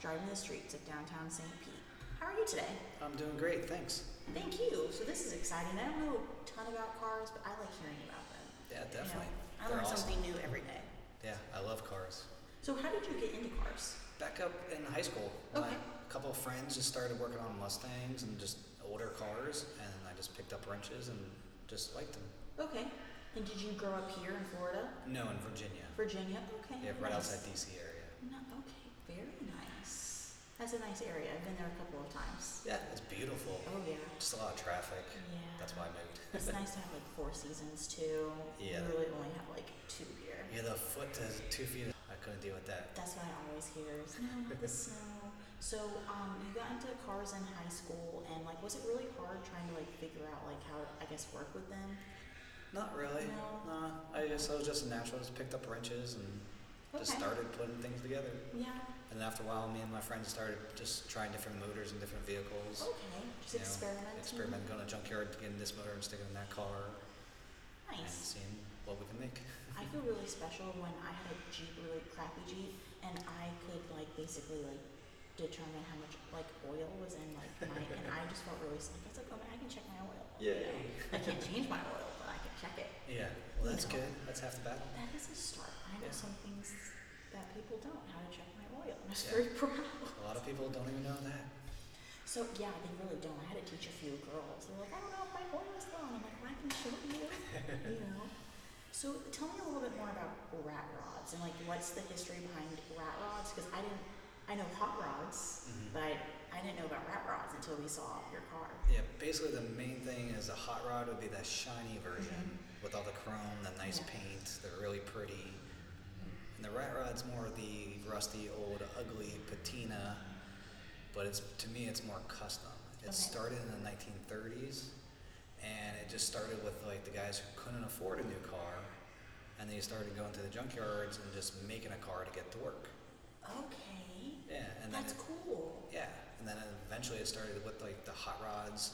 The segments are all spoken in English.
driving the streets of downtown St. Pete. How are you today? I'm doing great, thanks. Thank you. So this is exciting. I don't know a ton about cars, but I like hearing about them. Yeah, You know, definitely. I They're learn awesome. something new every day. Yeah, I love cars. So how did you get into cars? Back up in high school, Okay. a couple of friends just started working on Mustangs and just older cars, and I just picked up wrenches and just liked them. Okay. And did you grow up here in Florida? No, in Virginia. Virginia? Okay. Yeah, right nice. outside DC area. No, okay, very nice. That's a nice area. I've been there a couple of times. Yeah, it's beautiful. Oh yeah. Just a lot of traffic. Yeah. That's why I moved. It's nice to have like four seasons too. Yeah. We really only have like two here. Yeah, the foot to two feet. I couldn't deal with that. That's what I always hear is no, not the snow. So, um, you got into cars in high school, and like, was it really hard trying to like figure out like how I guess work with them? Not really. No. Nah, I guess I was just a natural. Just picked up wrenches and just started putting things together. Yeah. And then after a while, me and my friends started just trying different motors and different vehicles. Okay. Just you know, experimenting. Experiment, going to junkyard, getting this motor and sticking it in that car, and Nice. seeing what we can make. I feel really special when I had a Jeep, really crappy Jeep, and I could like basically like determine how much like oil was in like my, and I just felt really sick. I was like, oh man, I can check my oil. you Yeah. know? I can't change my oil, but I can check it. Yeah, well, that's You know. good. That's half the battle. That is a start. I know Yeah. some things that people don't how to check my oil. I'm just Yeah. very proud. A lot of people don't even know that. So yeah, they really don't. I had to teach a few girls. They're like, I don't know if my oil is low. And I'm like, well, I can show you. you know. So tell me a little bit more about rat rods and like what's the history behind rat rods? Because I didn't. I know hot rods, Mhm. but I, I didn't know about rat rods until we saw your car. Yeah, basically the main thing is a hot rod would be that shiny version with all the chrome, the nice Mm-hmm. Yeah. paint. They're really pretty. And the rat rod's more the rusty, old, ugly patina, but it's to me it's more custom. It Okay. started in the 1930s, and it just started with like the guys who couldn't afford a new car, and they started going to the junkyards and just making a car to get to work. Okay. Yeah, and That's it, cool. yeah, and then eventually it started with like the hot rods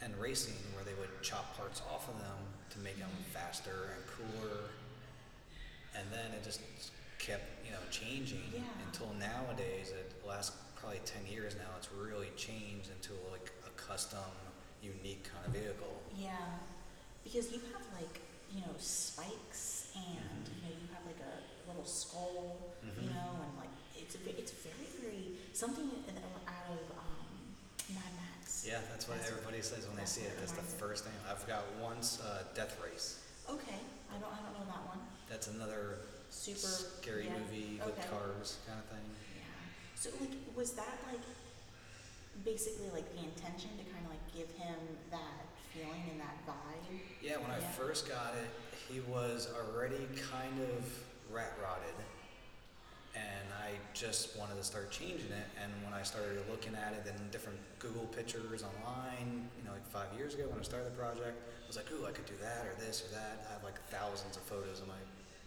and racing, where they would chop parts off of them to make them faster and cooler. And then it just kept, you know, changing Yeah. until nowadays. It last probably ten years now. It's really changed into like a custom, unique kind of vehicle. Yeah, because you have like you know spikes and Mhm. you know you have like a little skull, you Mhm. know, and like it's a, it's very very something in, out of um, Mad Max. Yeah, that's what That's- everybody says when they see it. it That's the first thing. I've got once uh, Death Race. Okay, I don't I don't know that one. That's another Super scary yeah, movie with okay. cars kind of thing. Yeah. So like was that like basically like the intention to kind of like give him that feeling and that vibe? Yeah, when I first got it, he was already kind of rat rodded. And I just wanted to start changing it. And when I started looking at it in different Google pictures online, you know, like five years ago when I started the project, I was like, ooh, I could do that or this or that. I have like thousands of photos of my,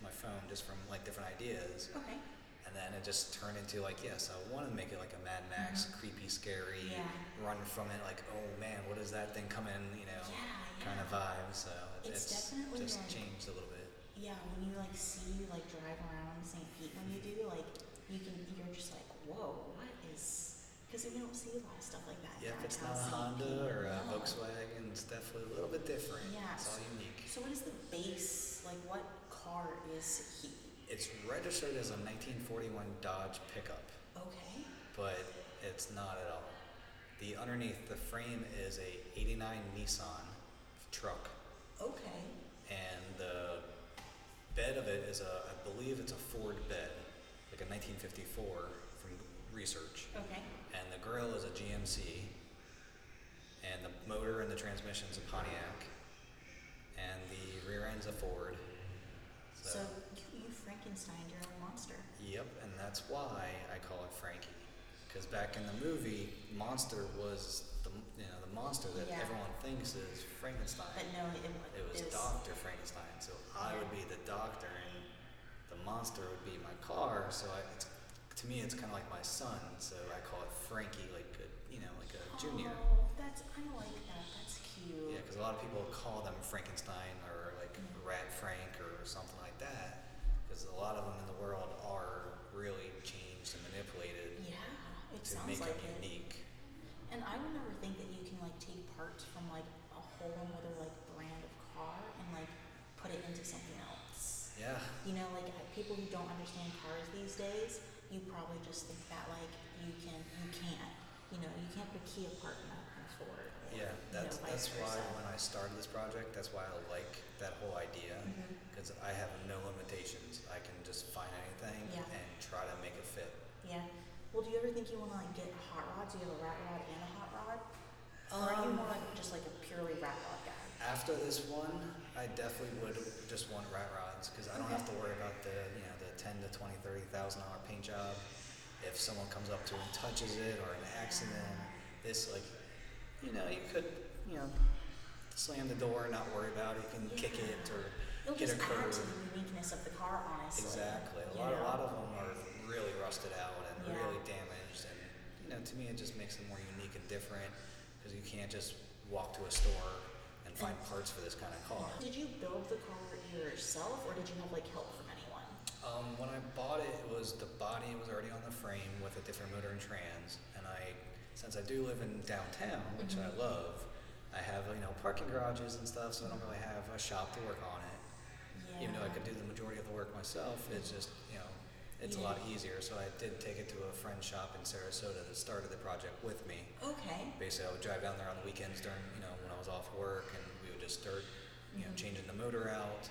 my phone just from like different ideas. Okay. And then it just turned into like, yes, I want to make it like a Mad Max, Mhm. creepy, scary, Yeah. run from it, like, oh man, what is that thing coming, you know, Yeah, kind of vibe. So It's it's, definitely just like- changed a little bit. Yeah, when you like see like drive around St. Pete, when you do, like you can, you're just like, whoa, what is? Because we don't see a lot of stuff like that. Yeah, if it's not a Honda or a No. Volkswagen, it's definitely a little bit different. Yeah, It's all unique. So what is the base? Like, what car is he? It's registered as a 1941 Dodge pickup, Okay. but it's not at all. The underneath the frame is a 89 Nissan truck. Okay. and the bed of it is a, I believe it's a Ford bed, like a 1954 from research, Okay. and the grill is a GMC, and the motor and the transmission's a Pontiac, and the rear end's a Ford. So, you, you Frankenstein your own monster. Yep, and that's why I call it Frankie, because back in the movie, Monster was the you know the monster that Yeah. everyone thinks is Frankenstein. But no, it, It was Doctor Frankenstein, so I would be the doctor, and the monster would be my car. So I, it's, to me, it's kind of like my son. So I call it Frankie, like a, you know, like a junior. Oh, that's I like that. That's cute. Yeah, because a lot of people call them Frankenstein or like Mhm. Rat Frank or something like that, because a lot of them in the world are really changed and manipulated Yeah, it to sounds make like them it. unique. And I would never think that you can like take parts from like a whole another like brand of car and like put it into something else. Yeah, You know, like people who don't understand cars these days, you probably just think that like you can, you can't. You know, you can't put a Kia part in a, Ford. Or, yeah. you That's know, that's why when I started this project, that's why I like that whole idea, Mhm. Because I have no limitations. I can just find anything Yeah. and try to make it fit. Yeah. Well, do you ever think you want to like get a hot rod? Do you have a rat rod and a hot rod? or are you Um, more like just like a purely rat rod guy? After this one, I definitely would just want rat rods because I don't have to worry about the you know the ten to twenty thirty thousand dollar paint job. If someone comes up to it and touches it or an accident, this like you know you could you know slam the door and not worry about it. You can kick it or It'll get a just add to the uniqueness of the car, honestly. Exactly. A lot, a lot of them are really rusted out and Yeah. really damaged, and you know, to me, it just makes them more unique and different because you can't just walk to a store and find parts for this kind of car. Did you build the car yourself, or did you have like help from anyone? Um, when I bought it, it was the body was already on the frame with a different motor and trans, and I, since I do live in downtown, which I Mhm. love, I have you know parking garages and stuff, so I don't really have a shop to work on it. Yeah. even though I could do the majority of the work myself, it's just, you know, it's a lot easier. So I did take it to a friend's shop in Sarasota that started the project with me. Okay. Basically, I would drive down there on the weekends during, you know, when I was off work, and we would just start, you know, Mhm. changing the motor out.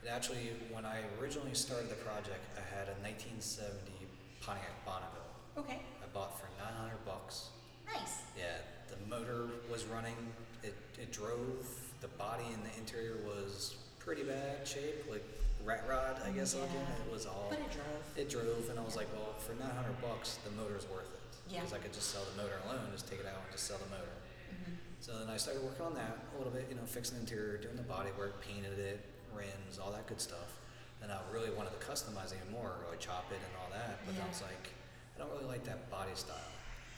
And actually, when I originally started the project, I had a 1970 Pontiac Bonneville. Okay. I bought for 900 bucks. Nice. Yeah, the motor was running. It, it drove. The body and the interior was pretty bad shape, like rat rod, I guess. Looking, it was all. But it drove. It drove, and I was like, well, for 900 bucks, the motor's worth it. Yeah. Because I could just sell the motor alone, just take it out and just sell the motor. hmm So then I started working on that a little bit, you know, fixing the interior, doing the body work, painted it, rims, all that good stuff. Then I really wanted to customize it even more, really chop it and all that. But then I was like, I don't really like that body style.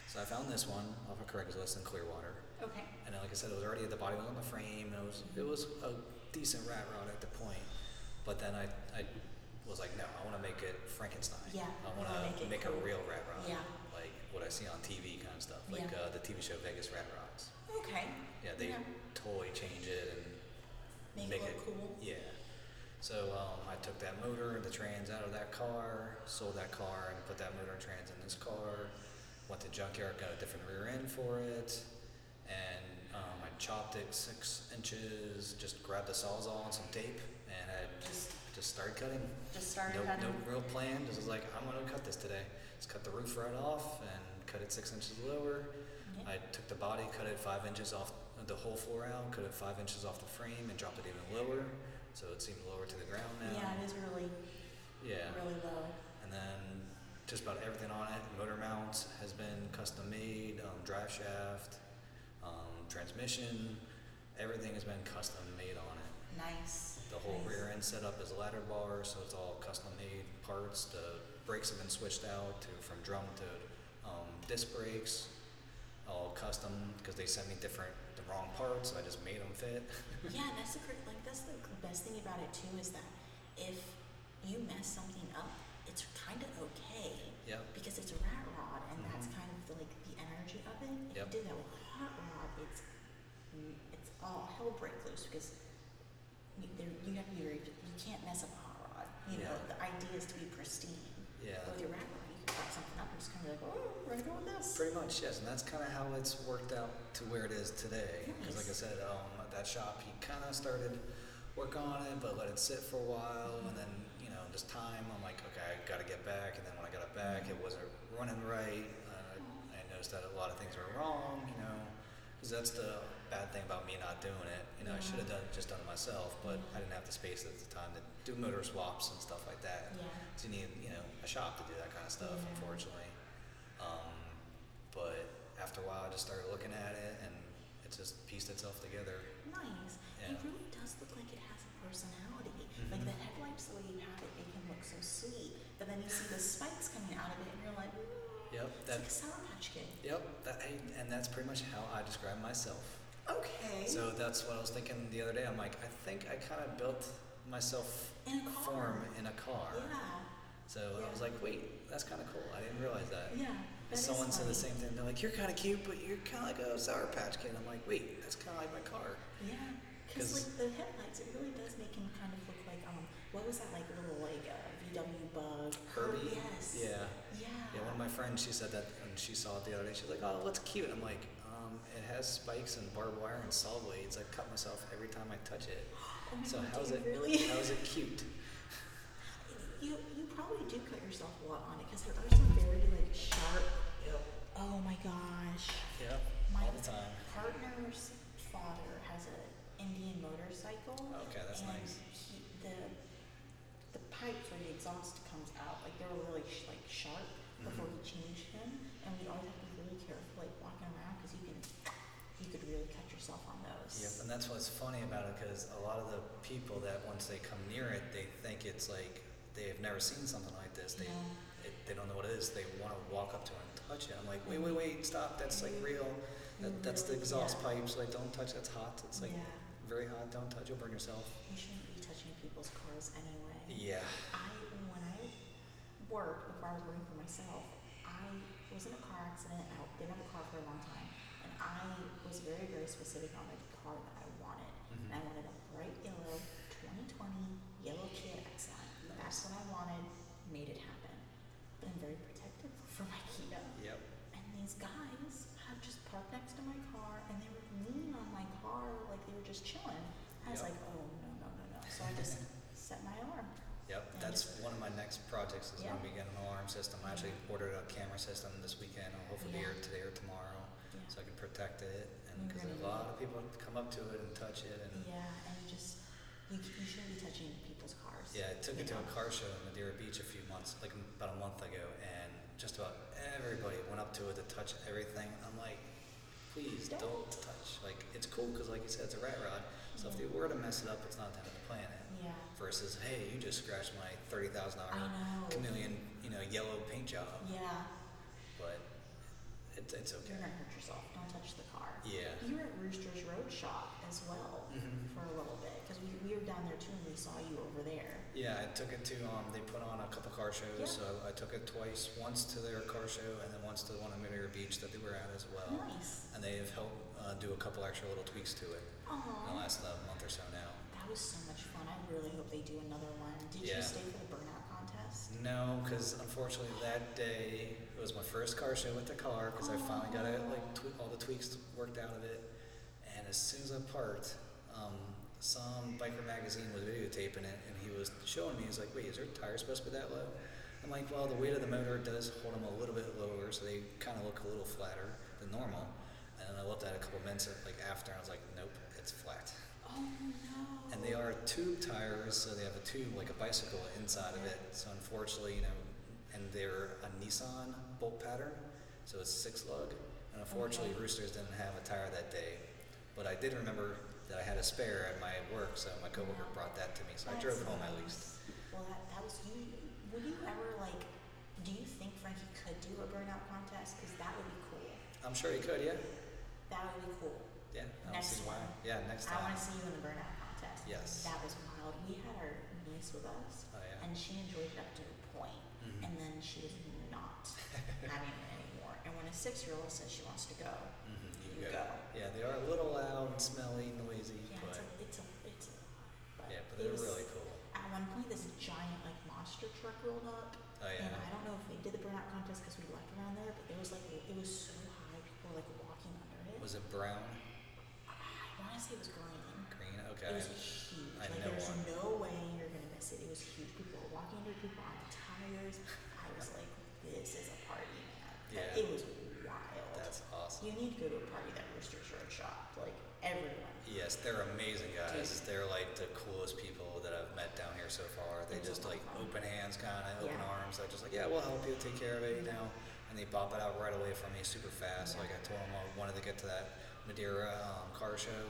So I found this one off of Craigslist in Clearwater. Okay. And like I said, it was already the body was on the frame. And it was it was a decent rat rod at the point. But then I, I was like, no, I want to make it Frankenstein. Yeah, I want wanna make make, cool. a real rat rod. Yeah. Like what I see on TV kind of stuff, like Yeah. uh, the TV show Vegas Rat Rods. Okay. Yeah, they Yeah. totally change it and Make, it look cool. Yeah. So um, I took that motor and the trans out of that car, sold that car, and put that motor and trans in this car. Went to junkyard, got a different rear end for it, and chopped it six inches. Just grabbed the sawzall and some tape, and I Just just started cutting. just started No, cutting. no real plan. Just was like, I'm gonna cut this today. Just cut the roof right off and cut it six inches lower. I took the body, cut it five inches off the whole floor out, cut it five inches off the frame, and dropped it even lower, so it seemed lower to the ground now. Yeah, it is really, Yeah. really low. And then just about everything on it, motor mounts has been custom made, um, drive shaft, transmission, everything has been custom made on it. Nice. The whole nice. rear end setup is ladder bar, so it's all custom made parts. The brakes have been switched out to from drum to um, disc brakes, all custom because they sent me different the wrong parts, so I just made them fit. Yeah, that's the like that's the best thing about it too is that if you mess something up, it's kind of okay yep. because it's a rat rod, and that's Mhm. kind of the, like the energy of it. If Yep. you do that with a hot rod, it's it's all hell break loose because you, there, you have to be very, you can't mess up a hot rod. You know, Yeah. the idea is to be pristine. Yeah. With your rat rod, you can fuck something up and just kind of be like, oh, we're gonna go with this. Pretty much, yes, and that's kind of how it's worked out to where it is today. Because, like I Nice. said, um, at that shop, he kind of started work on it, but let it sit for a while, and then you know, just time. I'm like, okay, I got to get back, and then when I got it back, it wasn't running right. Uh, I noticed that a lot of things were wrong, you know, because that's the bad thing about me not doing it. You know, I should have done just done it myself, but I didn't have the space at the time to do motor swaps and stuff like that. Yeah. So you need, you know, a shop to do that kind of stuff, Yeah. unfortunately. Um, but after a while, I just started looking at it, and it just pieced itself together. Nice. Yeah. It really does look like it has a personality. Like Mhm. the headlights, the way you have it, they can look so sweet. But then you see the spikes coming out of it, and you're like, mm, Yep, it's that. like a Sour Patch Kid. Yep, that, and that's pretty much how I describe myself. Okay. So that's what I was thinking the other day. I'm like, I think I kind of built myself In a car. form in a car. Yeah. So I was like, wait, that's kind of cool. I didn't realize that. Yeah. that Someone said the same thing. They're like, you're kind of cute, but you're kind of like a Sour Patch Kid. I'm like, wait, that's kind of like my car. Yeah. because like the headlights, it really does make him kind of look like um, what was that like little like uh, VW Bug? Herbie. Yes. Yeah. One of my friends, she said that when she saw it the other day. She's like, "Oh, what's cute?" I'm like, um, "It has spikes and barbed wire and saw blades. I cut myself every time I touch it. Oh So God, how's it? really? How's it cute?" You you probably do cut yourself a lot on it because there are some very like sharp. Yep. Oh my gosh. Yep. My All the time. partner's father has an Indian motorcycle. Okay, that's and nice. He, the the pipes where the exhaust comes out, like they're really sh- like sharp before he changed them, and we'd always have to be really careful like walking around because you can you could really cut yourself on those. Yep. And that's what's funny about it because a lot of the people that once they come near it, they think it's like they've never seen something like this. They Yeah. it, they don't know what it is. They want to walk up to it and touch it. I'm like, wait, wait, mm-hmm. wait, stop. That's like mm-hmm. real. That, mm-hmm. that's the exhaust Yeah. pipes. Like, don't touch. That's hot. It's like yeah. very hot. Don't touch. You'll burn yourself. You shouldn't be touching people's cars anyway. Yeah. I when I before I was working for myself, I was in a car accident. I didn't have a car for a long time, and I was very very specific on the car that I wanted. And mm-hmm. I wanted a bright yellow 2020 yellow Kia Exxon. That's Nice. what I wanted. Made it happen. But I'm very protective for my Kia. Yep. And these guys have just parked next to my car and they were leaning on my car like they were just chilling. I was Yep. like, oh no no no no. So I just set my alarm. Yep, And that's just- one of my next projects is Yeah. going to be getting an alarm system. I actually ordered a camera system this weekend. I'll hopefully be here today or tomorrow, Yeah. so I can protect it. And because a lot of people come up to it and touch it, and Yeah, and just you, you shouldn't be touching people's cars. yeah, I took it to a car show in Madeira Beach a few months, like about a month ago, and just about everybody went up to it to touch everything. I'm like, please don't, Don't. touch. Like it's cool because, like you said, it's a rat rod. So if they were to mess it up, it's not the end of the planet. Yeah. Versus, hey, you just scratched my thirty thousand dollar chameleon, you know, yellow paint job. Yeah. But it's it's okay. You're gonna hurt yourself. Don't touch the car. Yeah. You were at Rooster's Road Shop as well Mhm. for a little bit because we, we were down there too and we saw you over there. Yeah, I took it to um. They put on a couple car shows, Yeah. so I, took it twice. Once to their car show, and then once to the one at Madeira Beach that they were at as well. Nice. And they have helped uh, do a couple extra little tweaks to it in the last uh, month or so now. Was so much fun. I really hope they do another one. Did Yeah. you stay for the burnout contest? No, because unfortunately that day it was my first car show with the car because I finally got it like twe- all the tweaks worked out of it. And as soon as I parked, um, some biker magazine was videotaping it, and he was showing me. He's like, "Wait, is their tire supposed to be that low?" I'm like, "Well, the weight of the motor does hold them a little bit lower, so they kind of look a little flatter than normal." And then I looked at it a couple minutes like after, and I was like, "Nope, it's flat." And they are tube tires, so they have a tube like a bicycle inside of it. So unfortunately, you know, and they're a Nissan bolt pattern, so it's six lug. And unfortunately, Okay. Roosters didn't have a tire that day. But I did remember that I had a spare at my work, so my coworker brought that to me. So I That's drove home at least. Well, that, that was you. Would you ever like? Do you think Frankie could do a burnout contest? Because that would be cool. I'm sure he could, yeah. That would be cool. Yeah, I don't Next see why. one. Yeah, next time I time. want to see you in the burnout contest. Yes. That was wild. We had our niece with us, Oh, yeah. and she enjoyed it up to a point, Mhm. and then she was not having it anymore. And when a six-year-old says she wants to go, Mhm, you go. Yeah, they are a little loud, and smelly, noisy, Yeah, but it's a, it's a, it's a. But yeah, but it they're was- really cool. At one point, this giant like monster truck rolled up, Oh yeah. and I don't know if they did the burnout contest because we left around there, but there was like it was so high, people were like walking under it. Was it brown, I want to say it was green. green? It was huge. I like there's no way you're gonna miss it. It was huge. People were walking under people on the tires. I was like, this is a party, man. Yeah. It was wild. That's awesome. you need to go to a party that Rooster's Road shop. Like everyone. Yes, they're amazing guys. Dude. They're like the coolest people that I've met down here so far. They just like open hands, kind of open Yeah. arms. They're just like, yeah, we'll help you, take care of it, you know. And they bop it out right away from me, super fast. Yeah. Like I told them I wanted to get to that Madeira um, car show,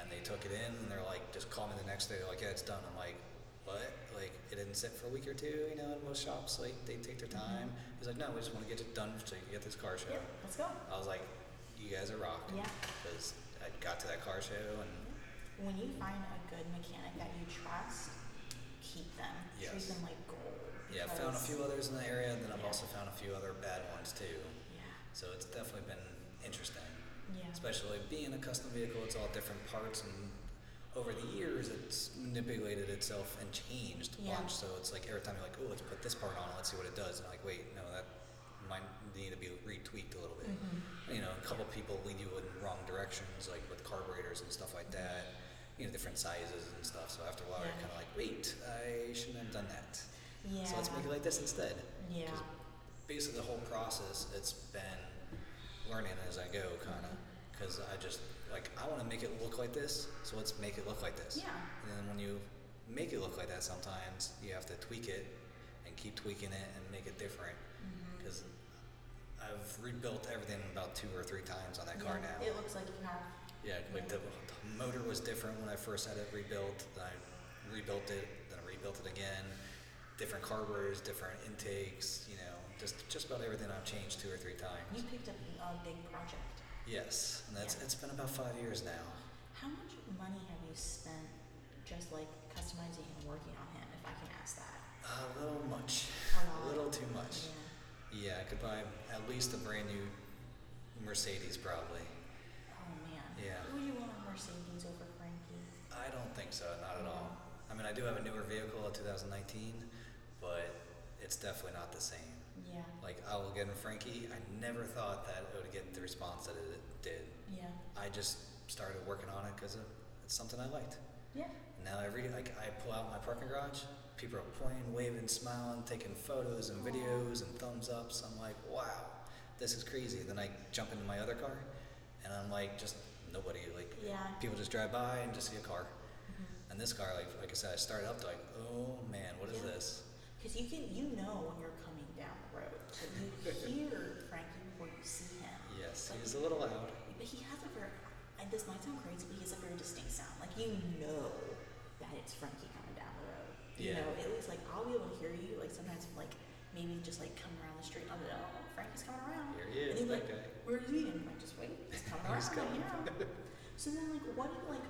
and they took it in, and they're like, just call me the next day. They're like, yeah, it's done. I'm like, what? Like it didn't sit for a week or two, you know. In most shops, like they take their mm-hmm. time. He's like, no, we just want to get it done so you can get this car show. Yep. Let's go. I was like, you guys are rock. Yeah. Because I got to that car show and When you find a good mechanic that you trust, keep them. Yes. Treat them like gold. yeah, I've found a few others in the area, and then I've Yeah. also found a few other bad ones too. Yeah. So it's definitely been interesting. Yeah. Especially being a custom vehicle, it's all different parts, and over the years, it's manipulated itself and changed Yeah. So it's like every time you're like, oh, let's put this part on, let's see what it does. And like, wait, no, that might need to be retweaked a little bit. Mhm. You know, a couple people lead you in wrong directions, like with carburetors and stuff like that. You know, different sizes and stuff. So after a while, you're kind of like, wait, I shouldn't have done that. Yeah. So let's make it like this instead. Yeah. basically the whole process it's been learning as I go kind of because I just like I want to make it look like this so let's make it look like this. Yeah. and then when you make it look like that sometimes you have to tweak it and keep tweaking it and make it different. Mm-hmm. Because I've rebuilt everything about two or three times on that car Yeah, now. It looks like you have. yeah like the, the motor was different when I first had it rebuilt then I rebuilt it then I rebuilt it again. Different carburetors different intakes you know just just about everything I've changed two or three times You picked up a big project. Yes, and that's Yeah. it's been about five years now. How much money have you spent just like customizing and working on him, if I can ask that? A little much, A a little too much. Yeah. Yeah, I could buy at least a brand new Mercedes probably. Oh man. Yeah. Would you want a Mercedes over Frankie? I don't think so, not at all. I mean, I do have a newer vehicle, a 2019, but it's definitely not the same. Yeah. Like I will get in Frankie. I never thought that it would get the response that it did. Yeah. I just started working on it because it's something I liked. Yeah. Now every like I pull out my parking garage, people are pointing, waving, smiling, taking photos and videos and thumbs ups. I'm like, wow, this is crazy. Then I jump into my other car, and I'm like, just nobody. Like Yeah. people just drive by and just see a car. Mhm. And this car, like like I said, I started up to like, oh man, what is Yeah. this? Because you can, you know when you're coming down the road. So you hear Frankie before you see him. Yes, But he's a little loud. But he has a very, and this might sound crazy, but he has a very distinct sound. Like you know that it's Frankie coming down the road. You Yeah. know, at least like I'll be able to hear you. Like sometimes like maybe just like coming around the street, I'll be like, oh, Frankie's coming around. Here he is, And be like, guy. Where is he? And I'm like, just wait, he's coming around. He's coming. You so then like what do you like?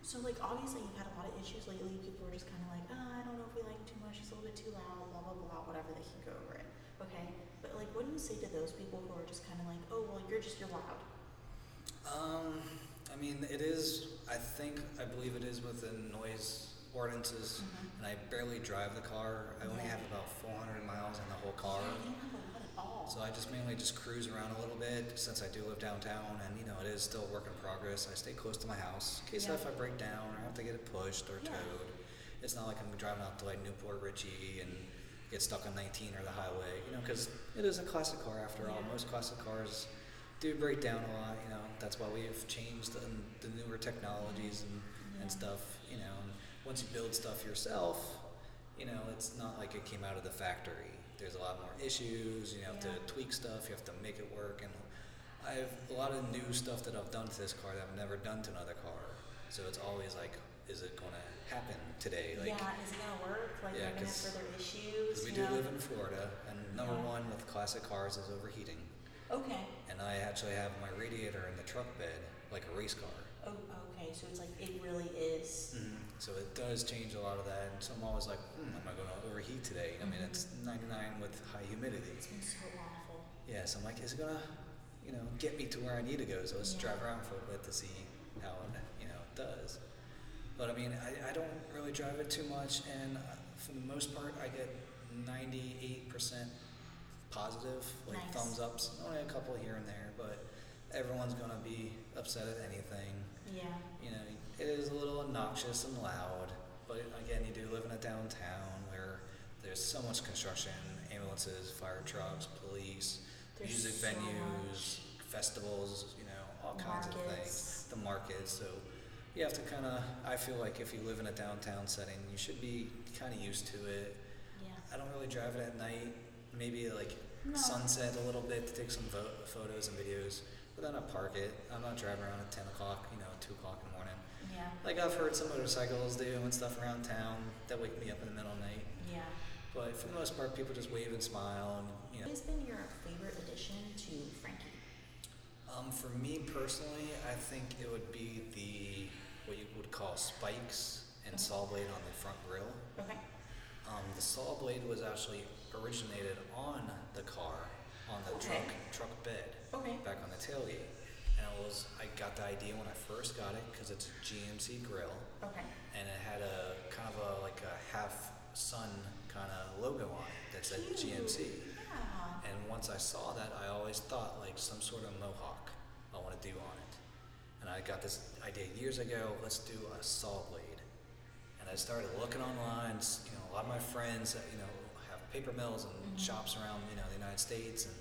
So like obviously you've had a lot of issues lately. People are just kind of like, oh, I don't know if we like him too much. He's a little bit too loud. Blah blah blah. Whatever. They can go over it. Okay. But like, what do you say to those people who are just kind of like, oh, well, you're just you're loud. Um, I mean, it is. I think I believe it is within noise ordinances, Mhm. and I barely drive the car. I only have about 400 miles in the whole car. Yeah, you don't have a lot at all. So I just mainly just cruise around a little bit since I do live downtown, and you know it is still a work in progress. I stay close to my house in case Yeah. if I break down or have to get it pushed or Yeah. towed. It's not like I'm driving out to like Newport Richey and get stuck on 19 or the highway, you know, because it is a classic car after all. Most classic cars do break down a lot, you know. That's why we've changed the, the newer technologies and, Yeah. and stuff, you know. And once you build stuff yourself, you know, it's not like it came out of the factory. There's a lot more issues. You have Yeah. to tweak stuff. You have to make it work. And I have a lot of new stuff that I've done to this car that I've never done to another car. So it's always like, is it going to happen today? Like, yeah, is it gonna work? Like, Yeah, are gonna have further issues? we do know? live in Florida, and number Yeah. one with classic cars is overheating. Okay. And I actually have my radiator in the truck bed like a race car. Oh, okay. So it's like it really is. So it does change a lot of that. And so I'm always like, hmm, am I going to overheat today? I mean, Mhm. it's 99 with high humidity. It's been so awful. Yeah, so I'm like, is it gonna, you know, get me to where I need to go? So let's Yeah. drive around for a bit to see how it, you know, it does. But I mean, I, I don't really drive it too much, and uh, for the most part, I get 98% positive, like Nice. thumbs ups. Only a couple here and there, but everyone's gonna be upset at anything. Yeah. You know, it is a little obnoxious and loud, but again, you do live in a downtown where there's so much construction, ambulances, fire trucks, police, There's music so venues, festivals, you know, all kinds of things. The markets, so you have to kind of. I feel like if you live in a downtown setting, you should be kind of used to it. Yeah. I don't really drive it at night. Maybe like No. sunset a little bit to take some vo- photos and videos, but then I park it. I'm not driving around at 10 o'clock, you know, 2 o'clock in the morning. Yeah. Like I've heard some motorcycles do and stuff around town that wake me up in the middle of the night. Yeah. But for the most part, people just wave and smile and, you know. What has been your favorite addition to Frankie? Um, for me personally, I think it would be the what you would call spikes and saw blade on the front grille. Okay. Um, the saw blade was actually originated on the car, on the Okay. truck truck bed, Okay. back on the tailgate. And it was I got the idea when I first got it because it's a GMC grill, Okay. and it had a kind of a like a half sun kind of logo on it that said GMC. Yeah. And once I saw that, I always thought like some sort of mohawk I want to do on it. And I got this idea years ago. Let's do a saw blade. And I started looking online. You know, a lot of my friends, you know, have paper mills and Mhm. shops around, you know, the United States, and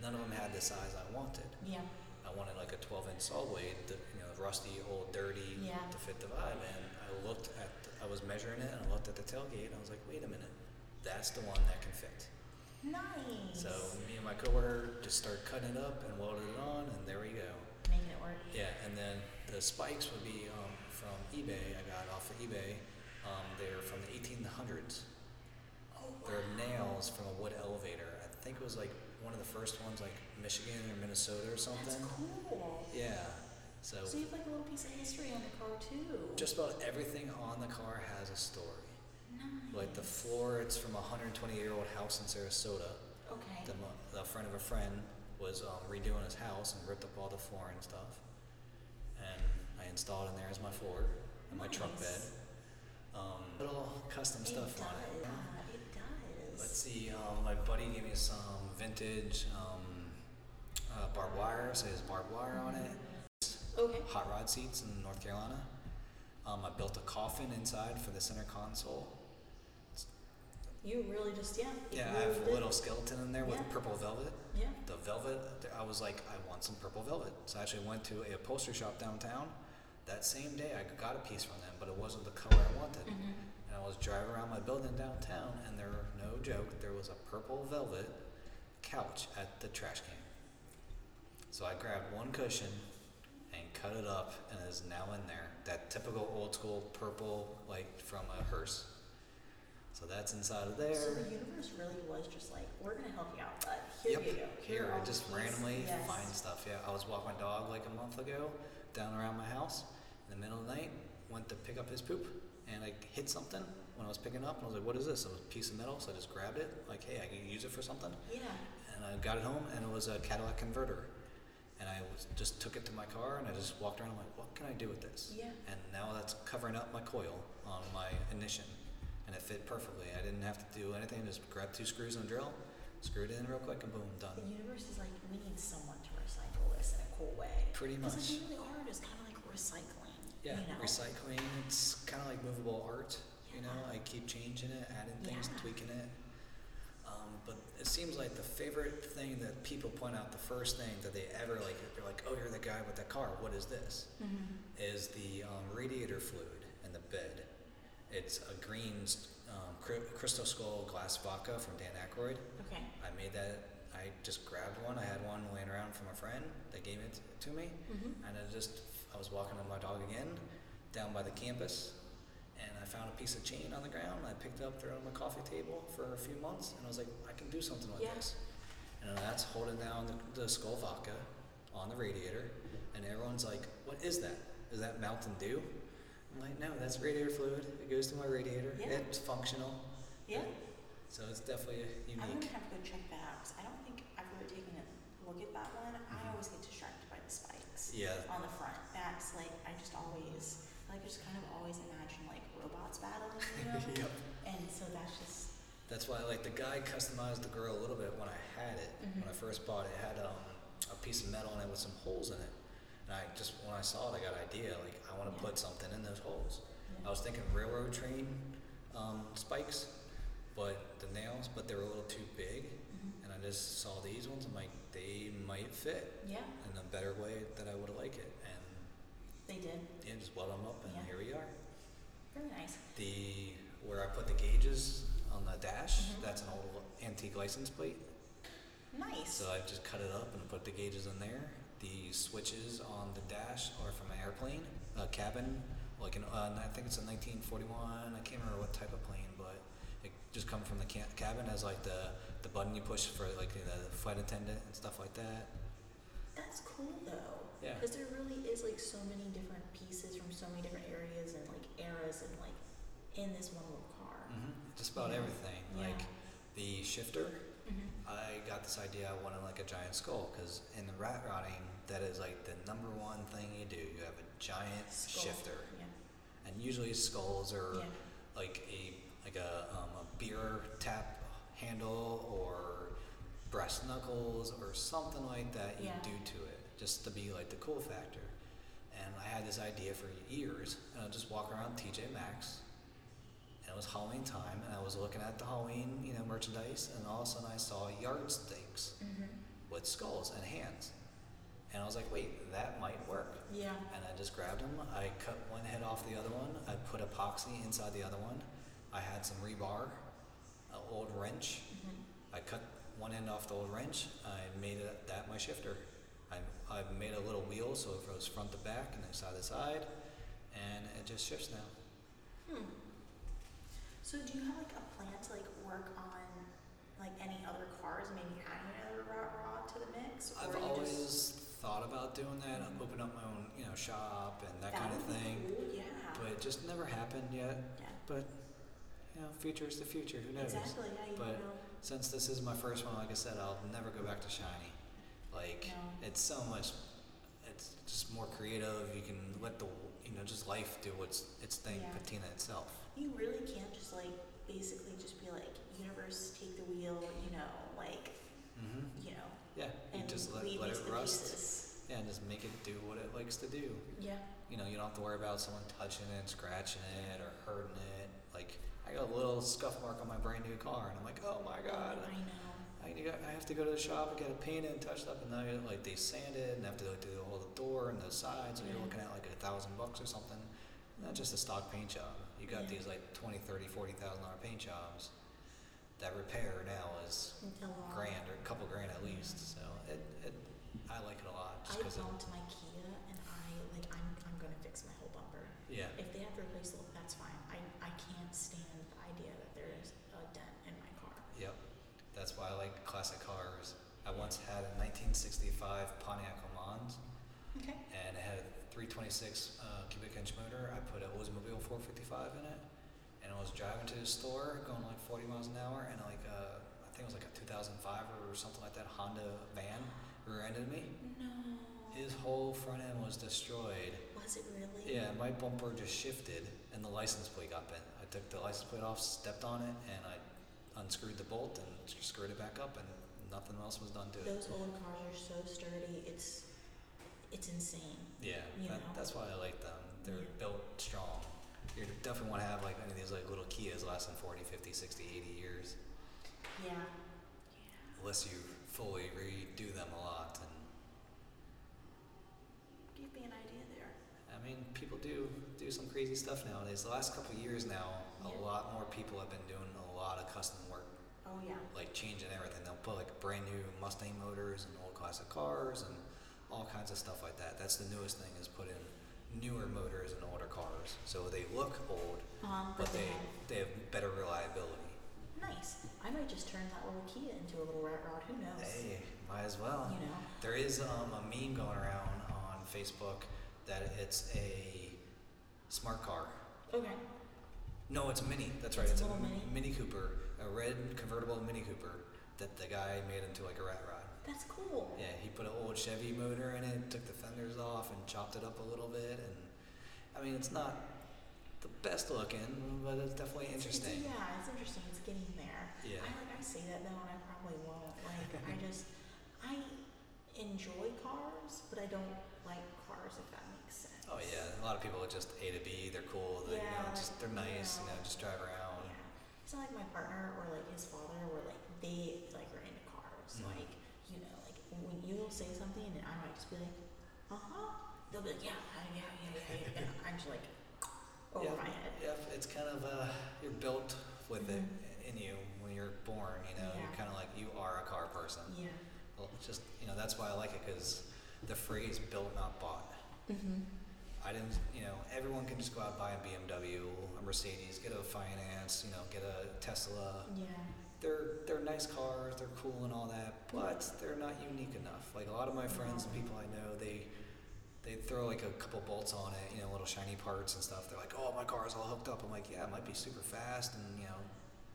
none of them had the size I wanted. Yeah. I wanted like a 12-inch saw blade, the, you know, rusty, old, dirty, Yeah. to fit the vibe. And I looked at, I was measuring it, and I looked at the tailgate, and I was like, wait a minute, that's the one that can fit. Nice. So me and my coworker just started cutting it up and welded it on, and there we go. Work. Yeah, and then the spikes would be um, from eBay. I got off of eBay. Um, they're from the 1800s. Oh, They're nails from a wood elevator. I think it was like one of the first ones, like Michigan or Minnesota or something. That's cool. Yeah. So So you have like a little piece of history on the car too. just about everything on the car has a story. nice. Like the floor, it's from a 120 year old house in Sarasota. Okay. the, the friend of a friend was um, redoing his house and ripped up all the flooring and stuff. And I installed in there as my floor and my truck bed. Um, little custom it stuff does. on it. It does. Let's see, um, my buddy gave me some vintage um, uh, barbed wire, so there's barbed wire on it. Okay. Hot rod seats in North Carolina. Um, I built a coffin inside for the center console. You really just yeah. you Yeah, I have a little skeleton in there with Yeah. purple velvet. Yeah. the velvet i was like i want some purple velvet. So i actually went to a upholstery shop downtown. That same day i got a piece from them but it wasn't the color i wanted. Mhm. and i was driving around my building downtown and there no joke there was a purple velvet couch at the trash can. So i grabbed one cushion and cut it up and it is now in there. That typical old school purple like from a hearse so that's inside of there So the universe really was just like, we're gonna help you out, bud. Here yep. you go. Here, are I just the pieces." randomly Yes. find stuff. Yeah, I was walking my dog like a month ago down around my house in the middle of the night. Went to pick up his poop, and I hit something when I was picking up, and I was like, "What is this?" It was a piece of metal, so I just grabbed it. Like, hey, I can use it for something. Yeah. And I got it home, and it was a Cadillac converter. And I was, just took it to my car, and I just walked around. I'm like, "What can I do with this?" Yeah. And now that's covering up my coil on my ignition, and it fit perfectly. I didn't have to do anything. Just grab two screws and a drill, screw it in real quick, and boom, done. The universe is like, we need someone to recycle this in a cool way. Pretty much. Because like really art is kind of like recycling. Yeah, You know? recycling. It's kind of like movable art. Yeah. You know, I keep changing it, adding things, Yeah. tweaking it. Um, but it seems like the favorite thing that people point out, the first thing that they ever like, they're like, "Oh, you're the guy with the car. What is this?" Mhm. Is the um, radiator fluid in the bed. It's a green um, crystal skull glass vodka from Dan Aykroyd. Okay. I made that. I just grabbed one. I had one laying around from a friend. They gave it to me. Mm-hmm. And I just, I was walking with my dog again down by the campus, and I found a piece of chain on the ground. I picked it up, threw it on my coffee table for a few months, and I was like, I can do something with Yeah. this. And that's holding down the, the skull vodka on the radiator, and everyone's like, What is that? Is that Mountain Dew? I'm like, No, that's radiator fluid. It goes to my radiator. Yeah. It's functional. Yeah. So it's definitely unique. I'm gonna have to go check that out 'cause I don't think I've really taken a look at that one. I Mhm. always get distracted by the spikes Yeah. on the front. That's like I just always like I just kind of always imagine like robots battling, you know. yep. And so that's just That's why, like, the guy customized the grill a little bit when I had it. When I Mhm. first bought it, it had um, a piece of metal in it with some holes in it. And I just, when I saw it, I got an idea. Like, I want to put something in those holes. I was thinking railroad train um, spikes, but the nails, but they were a little too big. Mhm. And I just saw these ones. I'm like, they might fit yeah, in a better way that I would like it. And they did. yeah, just weld them up, and Yeah. here we are. Very nice. The where I put the gauges on the dash, Mhm. that's an old antique license plate. Nice. So I just cut it up and put the gauges in there. The switches on the dash are from an airplane, a cabin, like an uh, I think it's a 1941. I can't remember what type of plane, but it just comes from the ca- cabin as like the the button you push for like the flight attendant and stuff like that. That's cool though. Yeah. Because there really is like so many different pieces from so many different areas and like eras and like in this one little car. hmm Just about Yeah. everything. Yeah. Like the shifter, Mm-hmm. I got this idea I wanted like a giant skull because in the rat rodding, that is like the number one thing you do. You have a giant shifter, Yeah. and usually skulls are Yeah. like a like a, um, a beer tap handle or breast knuckles or something like that you Yeah. do to it just to be like the cool factor. And I had this idea for years, and I'd just walk around TJ Maxx, it was Halloween time, and I was looking at the Halloween, you know, merchandise, and all of a sudden I saw yardsticks Mm-hmm. with skulls and hands, and I was like, wait, that might work. Yeah. And I just grabbed them. I cut one head off the other one. I put epoxy inside the other one. I had some rebar, an old wrench. Mm-hmm. I cut one end off the old wrench. I made it, that my shifter. I, I made a little wheel so it goes front to back and then side to side, and it just shifts now. Hmm. So do you have like a plan to like work on like any other cars, maybe adding another rod to the mix, or I've always just thought about doing that, Mhm. open up my own, you know, shop and that, that kind of thing. Cool. Yeah. But it just never happened yet. yeah. But you know, future is the future. Who knows? Exactly. Yeah. You But- know. Since this is my first one, like I said, I'll never go back to shiny. Like No. it's so much. It's just more creative. You can let the you know just life do what's its thing. Yeah. Patina itself. You really can't just like basically just be like universe take the wheel, you know, like hmm you know, Yeah. You and just let let it rust. pieces. Yeah, and just make it do what it likes to do. Yeah. You know, you don't have to worry about someone touching it, scratching it, or hurting it. Like I got a little scuff mark on my brand new car, and I'm like, oh my god. I know. I, have to go to the shop and get it painted and touched up, and now you- like they sand it and have to like, do all the door and the sides, and you're looking at like a thousand bucks or something. Not just a stock paint job. You got Yeah. these like twenty, thirty, forty thousand dollar paint jobs. That repair now is Until uh, grand or a couple grand at least. So it, it I like it a lot just I because bumped my Kia and I like I'm I'm gonna fix my whole bumper. Yeah. If they have to replace it, that's fine. I I can't stand the idea that there is a dent in my car. Yep. That's why I like classic cars. I once had a 1965 Pontiac Le Mans. Okay. and it had 326 uh, cubic inch motor. I put an Oldsmobile 455 in it, and I was driving to the store going like 40 miles an hour, and like uh, I think it was like a 2005 or something like that Honda van rear-ended me. No. His whole front end was destroyed. Was it really? Yeah, my bumper just shifted, and the license plate got bent. I took the license plate off, stepped on it, and I unscrewed the bolt and screwed it back up, and nothing else was done to it. Those old cars are so sturdy. It's it's insane. Yeah, that, that's why I like them. They're Yeah. built strong. You definitely want to have like any of these like little Kias lasting 40, 50, 60, 80 years. Yeah. Unless you fully redo them a lot. And Give me an idea there. I mean, people do do some crazy stuff nowadays. The last couple of years now, a lot more people have been doing a lot of custom work, Oh yeah. like changing everything. They'll put like brand new Mustang motors and old classic cars and all kinds of stuff like that. That's the newest thing is put in newer motors in older cars. So they look old, Um, but they they have better reliability. nice. I might just turn that little Kia into a little rat rod. Who knows? Hey, might as well. You know. There is um, a meme going around on Facebook that it's a smart car. Okay. No, it's a Mini. That's right. It's It's, a a, little Mini? Cooper, a red convertible Mini Cooper that the guy made into like a rat rod. That's cool. Yeah, he put an old Chevy motor in it, took the fenders off, and chopped it up a little bit. And I mean, it's not the best looking, but it's definitely interesting. It's, yeah, it's interesting. It's getting there. Yeah. I like I say that though, and I probably won't. Like I just I enjoy cars, but I don't like cars if that makes sense. Oh yeah, a lot of people are just A to B. They're cool. They, you know, Yeah, just they're nice. You yeah. know, just drive around. Yeah. It's not like my partner or like his father were like they like are into cars. Mhm. Like you when you'll say something and I might just be like, uh huh. They'll be like, yeah, yeah, yeah, yeah, yeah. yeah. I'm just like over yeah, my head. yeah, it's kind of uh, you're built with it Mhm. in you when you're born. You know, you're kind of like you are a car person. Yeah. Well, just you know that's why I like it because the phrase "built not bought." Mm-hmm. I didn't, you know, everyone can just go out and buy a BMW, a Mercedes, get a finance, you know, get a Tesla. Yeah. They're they're nice cars, they're cool and all that, but they're not unique enough. Like a lot of my friends and people I know, they they throw like a couple bolts on it, you know, little shiny parts and stuff. They're like, "Oh, my car's all hooked up." I'm like, "Yeah, it might be super fast and you know,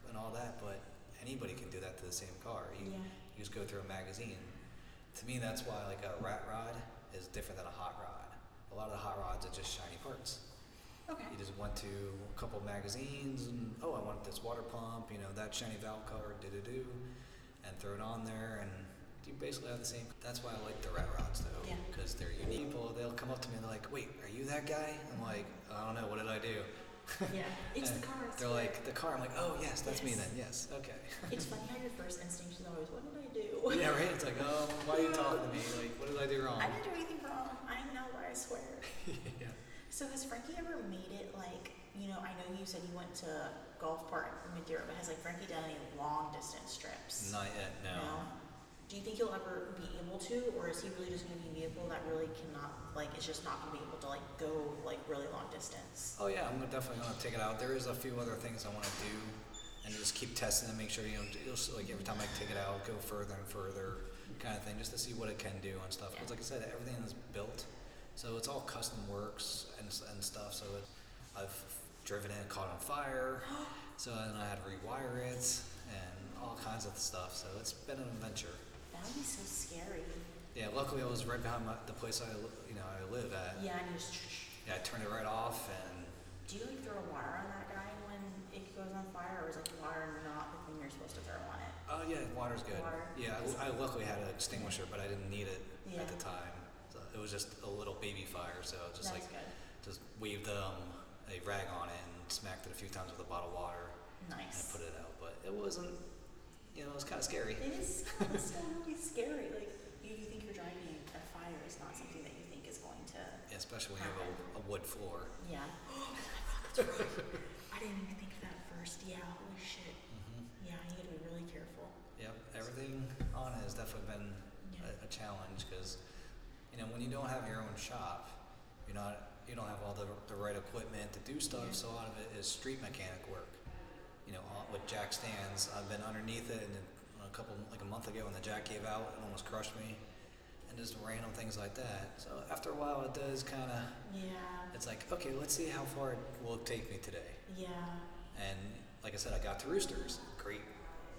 and all that, but anybody can do that to the same car. You, Yeah. you just go through a magazine. To me, that's why like a rat rod is different than a hot rod. A lot of the hot rods are just shiny parts. Okay. You just went to a couple magazines and oh, I want this water pump, you know, that shiny valve cover, do do do, and throw it on there, and you basically have the same. That's why I like the rat rods though, Yeah. because they're unique. People, they'll come up to me and they're like, "Wait, are you that guy?" I'm like, "I don't know, what did I do?" Yeah. It's the car. They're like, "The car." I'm like, "Oh yes, that's me Yes. then. Yes, okay." It's funny how your first instinct is always, what did I do? yeah, right. It's like, "Oh, why are you talking to me? Like, what did I do wrong?" I didn't do anything wrong. I know, why, I swear. Yeah. So has Frankie ever made it like, you know, I know you said you went to golf park in Madeira, but has like Frankie done any long distance trips? Not yet. No. Do you think he'll ever be able to, or is he really just going to be a vehicle that really cannot, like, is just not going to be able to like go like really long distance? Oh yeah, I'm definitely gonna take it out. There is a few other things I want to do, and just keep testing and make sure you know, you'll like every time I take it out, go further and further, kind of thing, just to see what it can do and stuff. Because like I said, everything is built, so it's all custom works and and stuff. So it, I've driven it, caught on fire, so then I had to rewire it and all kinds of stuff. So it's been an adventure. That would be so scary. Yeah, luckily I was right behind my, the place I you know I live at. Yeah, and you just. Yeah, I turned it right off and Do you like throw water on that guy when it goes on fire, or is like water not the thing you're supposed to throw on it? Oh yeah, water's good. Water. Yeah, I, I luckily had an extinguisher, but I didn't need it Yeah. at the time. It was just a little baby fire, so just That's like good. just waved um, a rag on it and smacked it a few times with a bottle of water and Nice. put it out. But it wasn't, you know, it was kind of scary. It is it's still really scary. Like you, you think you're driving a fire is not something that you think is going to. Yeah, especially when you have a, a wood floor. Yeah. That's right. I didn't even think of that first. Yeah. Holy shit. hmm Yeah, you gotta be really careful. Yep, everything on it has definitely been Yeah. a, a challenge because, you know, when you don't have your own shop, you're not, you don't have all the, the right equipment to do stuff. So a lot of it is street mechanic work. You know, uh, with jack stands, I've been underneath it, and a couple like a month ago when the jack gave out, it almost crushed me, and just random things like that. So after a while, it does kind of. Yeah. It's like, okay, let's see how far it will take me today. Yeah. And like I said, I got to Roosters. Great,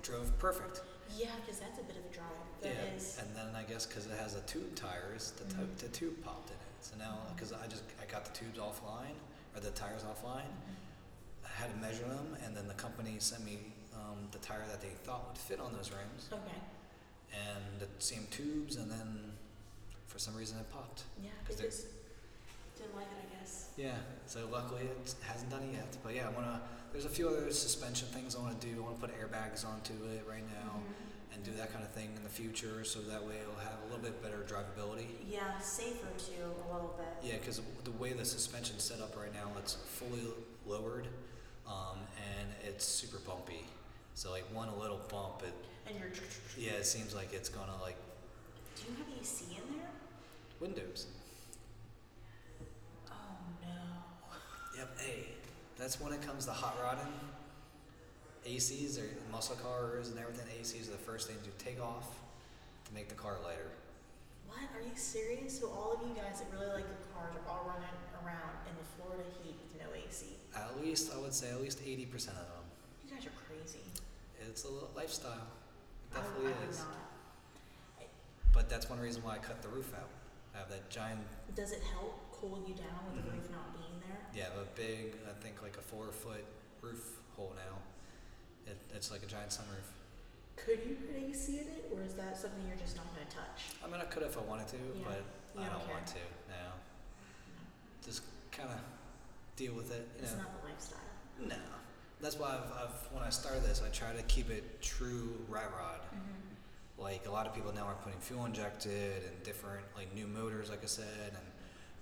drove perfect. Yeah, because that's a bit of a drive. That yeah, is. and then I guess because it has the tube tires, the, Mhm. tu- the tube popped in it. So now, because I just I got the tubes offline or the tires offline, Mhm. I had to measure them, and then the company sent me um, the tire that they thought would fit on those rims, Okay. and the same tubes, and then for some reason it popped. Yeah. Is It didn't like it, I guess. Yeah, so luckily it hasn't done it yet. But yeah, I wanna. There's a few other suspension things I want to do. I want to put airbags onto it right now. Mhm. and do that kind of thing in the future so that way it'll have a little bit better drivability. Yeah, safer too, a little bit. Yeah, because the way the suspension's set up right now, it's fully lowered um, and it's super bumpy. So like one little bump, it And you're. yeah, it seems like it's gonna like Do you have AC in there? windows. Oh no. Yep. Hey, that's when it comes to hot rodding. ACs or muscle cars and everything. ACs are the first things you take off to make the car lighter. What? Are you serious? So all of you guys that really like your cars are all running around in the Florida heat with no AC. At least I would say at least eighty percent of them. You guys are crazy. It's a lifestyle. It definitely I would is. But that's one reason why I cut the roof out. I have that giant, Does it help cool you down with the Mhm. roof not being there? yeah, I have a big, I think like a four foot roof hole now. It, it's like a giant sunroof. Could you put AC in it, or is that something you're just not going to touch? I mean, I could if I wanted to, Yeah. but You I don't don't want to now. Just kind of deal with it, you It's know. not the lifestyle. No. That's why I've, I've, when I started this, I try to keep it true rat rod. Mm-hmm. Like a lot of people now are putting fuel injected and different like new motors, like I said, and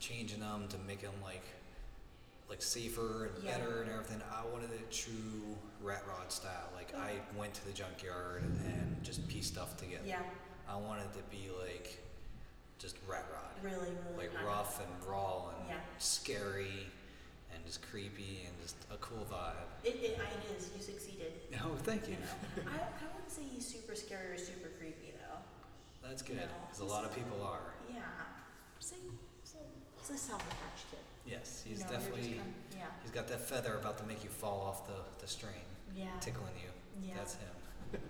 changing them to make them like like safer and Yeah. better and everything. I wanted it true rat rod style. Like I went to the junkyard and just pieced stuff together. Yeah, I wanted to be like just rat rod, really, really. like rough and raw and Yeah. scary, and just creepy and just a cool vibe. It, it, it is. You succeeded. Oh, thank you. You know, I, I wouldn't say he's super scary or super creepy though. That's good, No. because a lot of people are. Yeah. So he's a self-attached kid. Yes, You he's know, you're just definitely, kind- yeah. he's got that feather about to make you fall off the, the string, Yeah. tickling you. Yeah. That's him.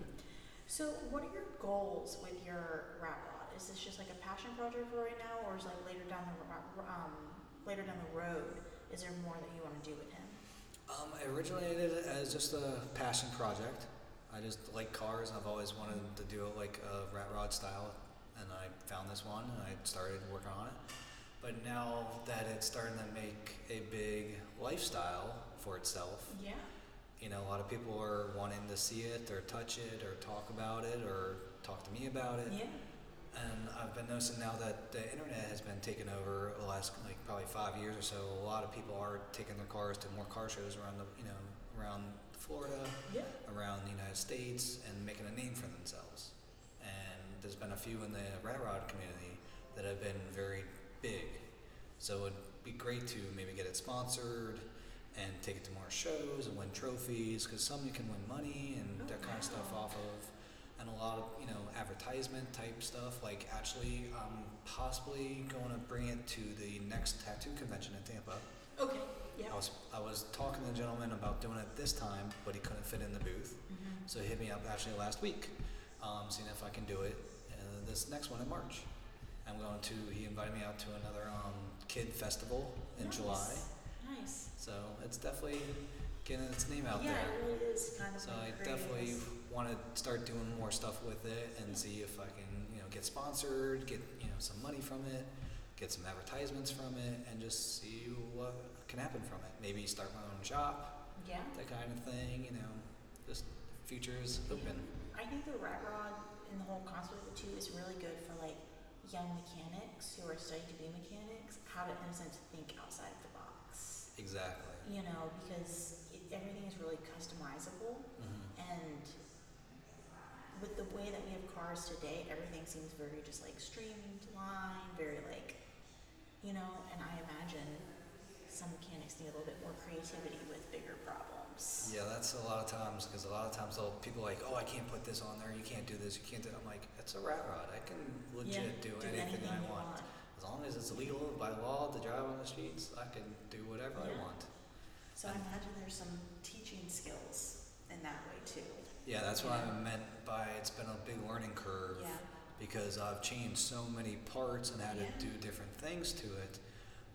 So, what are your goals with your rat rod? Is this just like a passion project for right now, or is like later down the ro- um later down the road? Is there more that you want to do with him? Um, originated it as just a passion project. I just like cars. I've always wanted to do it like a rat rod style, and I found this one and I started working on it. But now that it's starting to make a big lifestyle for itself, Yeah. you know, a lot of people are wanting to see it or touch it or talk about it or talk to me about it. Yeah. And I've been noticing now that the internet has been taken over the last like probably five years or so. A lot of people are taking their cars to more car shows around the you know around Florida, Yeah. around the United States, and making a name for themselves. And there's been a few in the rat rod community that have been very big. So it'd be great to maybe get it sponsored and take it to more shows and win trophies because some you can win money and Oh, that kind of stuff off of and a lot of you know advertisement type stuff like actually i'm possibly going to bring it to the next tattoo convention in tampa Okay. Yeah. i was i was talking to the gentleman about doing it this time but he couldn't fit in the booth Mm-hmm. so he hit me up actually last week um, seeing if i can do it uh, this next one in march i'm going to he invited me out to another um, kid festival in nice. july Nice. so it's definitely getting its name out yeah, there it really is kind of so I definitely want to start doing more stuff with it and see if I can, you know, get sponsored, get you know some money from it, get some advertisements from it, and just see what can happen from it. Maybe start my own shop, Yeah. that kind of thing. You know, just future is open. I think the rat rod and the whole concept of it too is really good for like young mechanics who are studying to be mechanics, how to in a sense think outside of the box. Exactly. You know, because it, everything is really customizable, hmm and with the way that we have cars today, everything seems very just like streamlined, very like, you know. And I imagine some mechanics need a little bit more creativity with bigger problems. Yeah, that's a lot of times because a lot of times they'll people are like, oh, I can't put this on there. You can't do this. You can't do. I'm like, it's a rat rod. I can legit Yeah, do, anything, I you want. As long as it's legal by law to drive on the streets, I can do whatever I want. So I imagine there's some teaching skills in that way too. Yeah, that's what I Yeah. meant by it's been a big learning curve Yeah. because I've changed so many parts and had Yeah. to do different things to it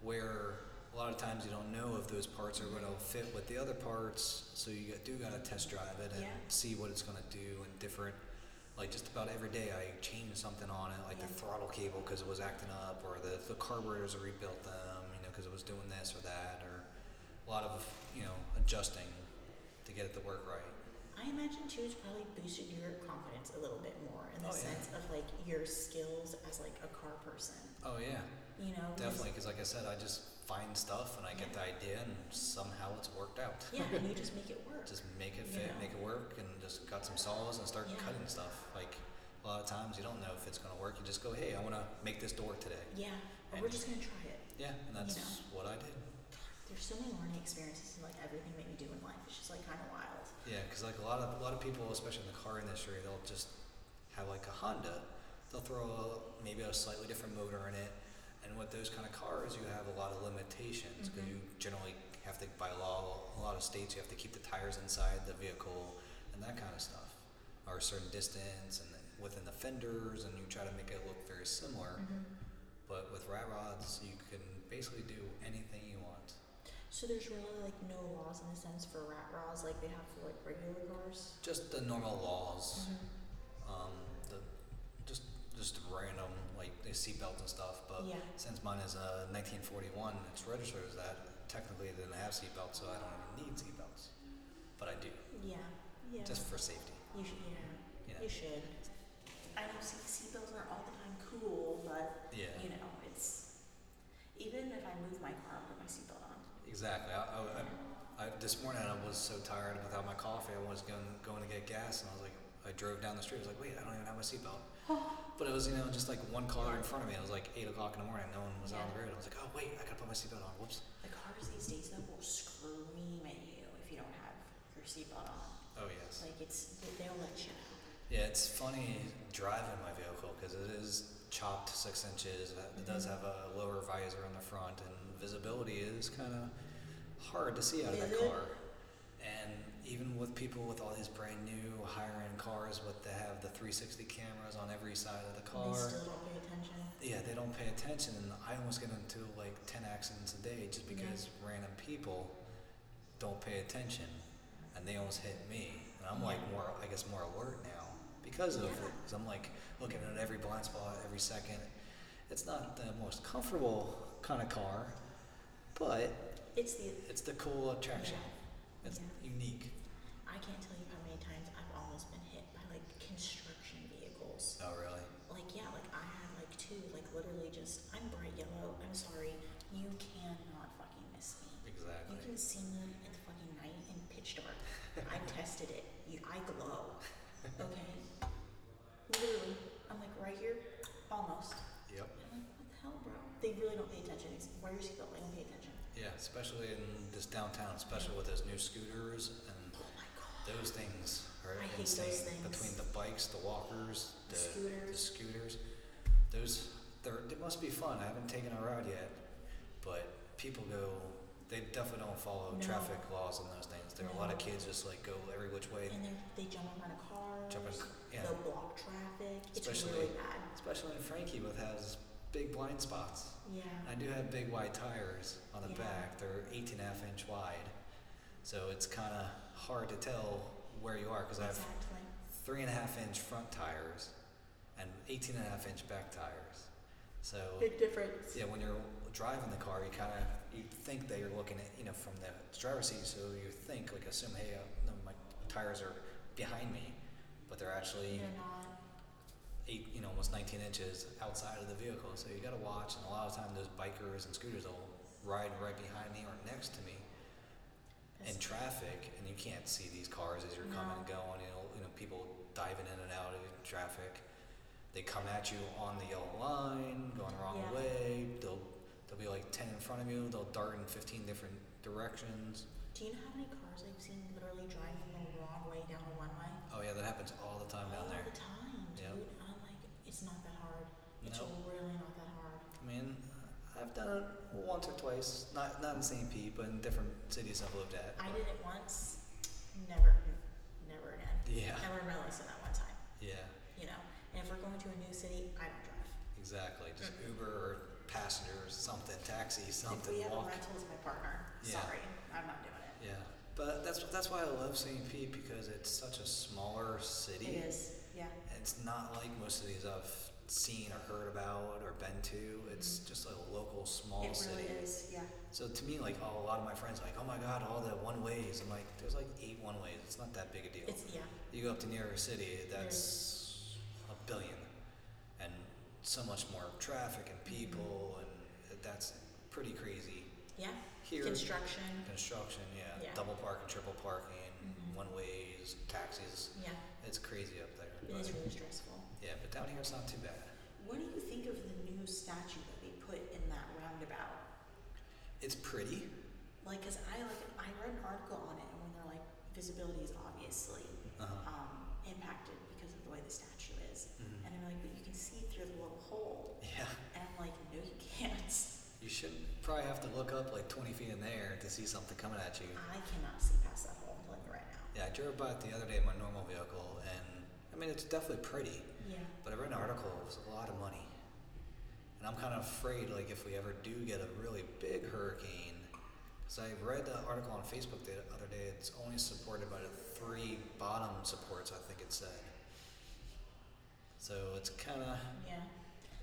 where a lot of times you don't know if those parts are going to fit with the other parts, so you do got to test drive it and Yeah. see what it's going to do and different like just about every day I change something on it like the throttle cable because it was acting up or the, the carburetors I rebuilt them, you know, because it was doing this or that or a lot of, you know, adjusting to get it to work right. I imagine too it's probably boosted your confidence a little bit more in the Oh, yeah. sense of like your skills as like a car person. Oh yeah. You know, Definitely, because like I said, I just find stuff and I get the idea, and somehow it's worked out. Yeah, and you just make it work. just make it You fit, know? make it work, and just got some saws and start Yeah. cutting stuff. Like a lot of times, you don't know if it's gonna work. You just go, hey, I want to make this door today. yeah, And- we're just gonna try it. Yeah, and that's know. what I did. There's so many learning experiences in like everything that you do in life. It's just like kind of wild. Yeah, because like a lot of a lot of people, especially in the car industry, they'll just have like a Honda. They'll throw a, maybe a slightly different motor in it, and with those kind of cars, you have a lot of limitations because Mhm. you generally have to, by law, a lot of states, you have to keep the tires inside the vehicle and that kind of stuff, or a certain distance and within the fenders, and you try to make it look very similar. Mm-hmm. But with rat rods, you can basically do anything you want. So there's really like no laws in a sense for rat rods like they have for like regular cars. Just the normal laws. Mm-hmm. um, the just random like the seatbelt and stuff. But Yeah. since mine is uh, a 1941, it's registered as that. Technically, it didn't have seatbelts, so I don't even need seatbelts. But I do, Yeah. Yeah. just for safety. you should. Yeah. You know. You should. I know seat seatbelts aren't all the time cool, but Yeah, you know it's even if I move my car, I'll put my seatbelt on. exactly. I, I, I, I, this morning I was so tired without my coffee. I was going going to get gas, and I was like, I drove down the street. I was like, wait, I don't even have my seatbelt. but it was, you know, just like one car in front of me. It was like 8 o'clock in the morning. No one was on the road. I was like, oh, wait, I gotta put my seatbelt on. Whoops. The cars these days though will scream at you if you don't have your seatbelt on. Oh, yes. Like it's they'll let you know. Yeah, it's funny driving my vehicle because it is chopped six inches. It mm-hmm. does have a lower visor on the front, and visibility is kind of hard to see out of that car. And even with people with all these brand new higher end cars, with they have the 360 cameras on every side of the car. they still don't pay attention. Yeah, they don't pay attention, and I almost get into like 10 accidents a day just Yeah. because random people don't pay attention, and they almost hit me. And I'm like more, I guess, more alert now because of Yeah. it. Because I'm like looking at every blind spot every second. It's not the most comfortable kind of car, but It's the it's the cool attraction. Yeah. It's Yeah. unique. Downtown, especially with those new scooters and Oh my god. Those things are I hate insane. those things. Between the bikes, the walkers, The the, scooters. scooters, those they're, they must be fun. I haven't taken a ride yet, but people go. They definitely don't follow No. traffic laws and those things. There are a lot of No. kids just like go every which way, And they they jump in front of cars. Jump in- yeah. They'll block traffic. It's Especially- really bad. especially when Frankie with has big blind spots. Yeah. I do have big wide tires on the 18 and a half inch wide, so it's kind of hard to tell where you are because I have exactly. three and a half inch front tires and 18 and a half inch back tires. So Big difference. yeah, when you're driving the car, you kind of you think that you're looking at you know from the driver's seat, so you think like assume hey, uh, my tires are behind me, but they're actually eight you know almost 19 inches outside of the vehicle. So you got to watch, and a lot of time those bikers and scooters will ride right behind me or next to me in That's- traffic, and you can't see these cars as you're coming and going. You know, you know, people diving in and out of traffic. They come at you on the yellow line, going the wrong Yeah. way. They'll they'll be like ten in front of you. They'll dart in fifteen different directions. Do you know how many cars I've seen literally driving the wrong way down a one way? Oh yeah, that happens all the time down there. All the time, dude. Yep. I'm like, it's not that hard. It's No. really not that hard. I mean, I've done it once or twice. Not not in St. Pete, but in different cities I've lived at. I did it once. Never, never again. Yeah. I learned my lesson that one time. Yeah. You know. And if we're going to a new city, I don't drive. Exactly. Just Mm. Uber or passenger or something, taxi, something. if we have walk. a rental as my partner, Yeah. sorry, I'm not doing it. Yeah, but that's that's why I love St. Pete because it's such a smaller city. It is, yeah. It's not like most of these I've seen or heard about or been to. It's Mhm. just a local small it city. really is, yeah. So to me, like oh, a lot of my friends, are like oh my god, all the one ways. I'm like, there's like eight one ways. It's not that big a deal. It's yeah. you go up to New York City, that's a billion, and so much more traffic and Mm-hmm. people, and that's pretty crazy. Yeah. Here, Construction. construction, yeah, Yeah. double parking, triple parking. One ways, taxis. Yeah. It's crazy up there. It is really stressful. yeah, but down here it's not too bad. What do you think of the new statue that they put in that roundabout? It's pretty. Like, cause I like I read an article on it, and when they're like visibility is obviously Uh-huh. um, impacted because of the way the statue is, Mhm. and they're like, but you can see through the little hole, Yeah, and I'm like, no, you can't. you should probably have to look up like 20 feet in the air to see something coming at you. I cannot see Yeah, I drove by it the other day in my normal vehicle, and I mean it's definitely pretty. Yeah. But I read an article, it was a lot of money. And I'm kind of afraid, like, if we ever do get a really big hurricane, because I read the article on Facebook the other day, it's only supported by the three bottom supports, I think it said. So it's kind of, Yeah.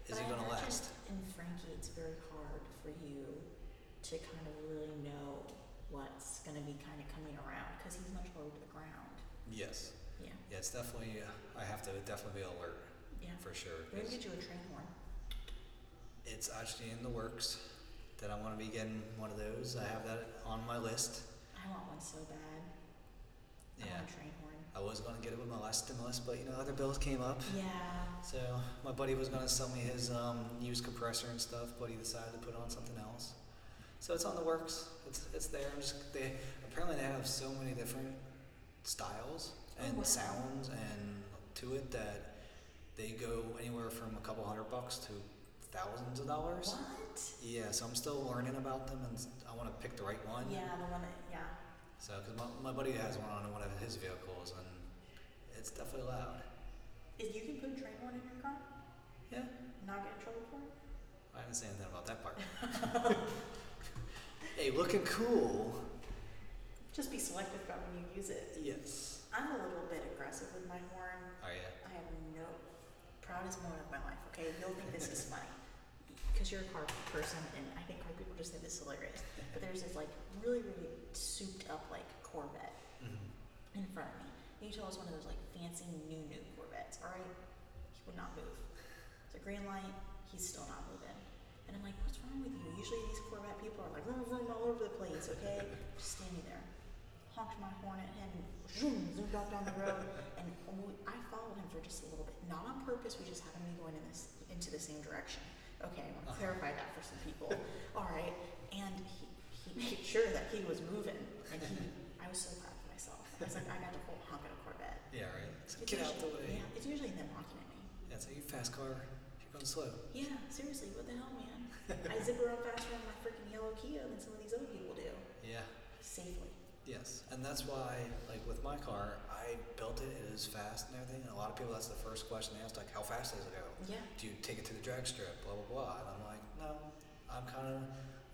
is But it going to last? In Frankie, it's very hard for you to kind of really know what's going to be kind of coming around because he's much lower to the ground. Yes. Yeah. Yeah, it's definitely, uh, I have to definitely be alert Yeah. for sure. We're 'cause gonna get you a train horn. it's actually in the works that I want to be getting one of those. I have that on my list. I want one so bad. I Yeah. want a train horn. I was going to get it with my last stimulus, but you know, other bills came up. Yeah. So my buddy was gonna sell me his um, used compressor and stuff, but he decided to put on something else. So it's on the works. It's it's there. I'm just they apparently they have so many different styles, oh, and wow. sounds and to it that they go anywhere from a couple hundred bucks to thousands of dollars. What? Yeah, so I'm still learning about them, and I want to pick the right one. Yeah, the one that, yeah. So, because my, my buddy has one on one of his vehicles, and it's definitely loud. Is you can put train horn in your car? Yeah, Not get in trouble for it? I didn't say anything about that part. hey, looking cool. Just be selective about when you use it. Yes. I'm a little bit aggressive with my horn. Oh yeah. I have no proudest moment of my life. Okay, you'll think this is funny because you're a car person, and I think car people just think this is hilarious. But there's this like really, really souped up like Corvette hmm in front of me. And you tell us one of those like fancy new new Corvettes. All right, he would not move. It's a green light. He's still not moving. And I'm like, what's wrong with you? Usually these Corvette people are like vroom vroom all over the place. Okay, just standing there. Honked my horn at him. Zoom, zoomed off down the road. And we, I followed him for just a little bit, not on purpose. We just happened to be going in this into the same direction. Okay, I want to Uh-huh. clarify that for some people. all right, and he he made sure that he was moving, and he. I was so proud of myself. I was like, I got to hold honk at a Corvette. Yeah, right. So get out the usually- way. Yeah, it's usually them honking at me. Like you fast car. You're going slow. Yeah, seriously, what the hell, man? I zip around faster on my freaking yellow Kia than some of these other people do. Yeah. Safely. Yes, and that's why, like with my car, I built it. It is fast and everything. And a lot of people, that's the first question they ask, like, "How fast does it go? Yeah. Do you take it to the drag strip? Blah blah blah." And I'm like, "No, I'm kind of,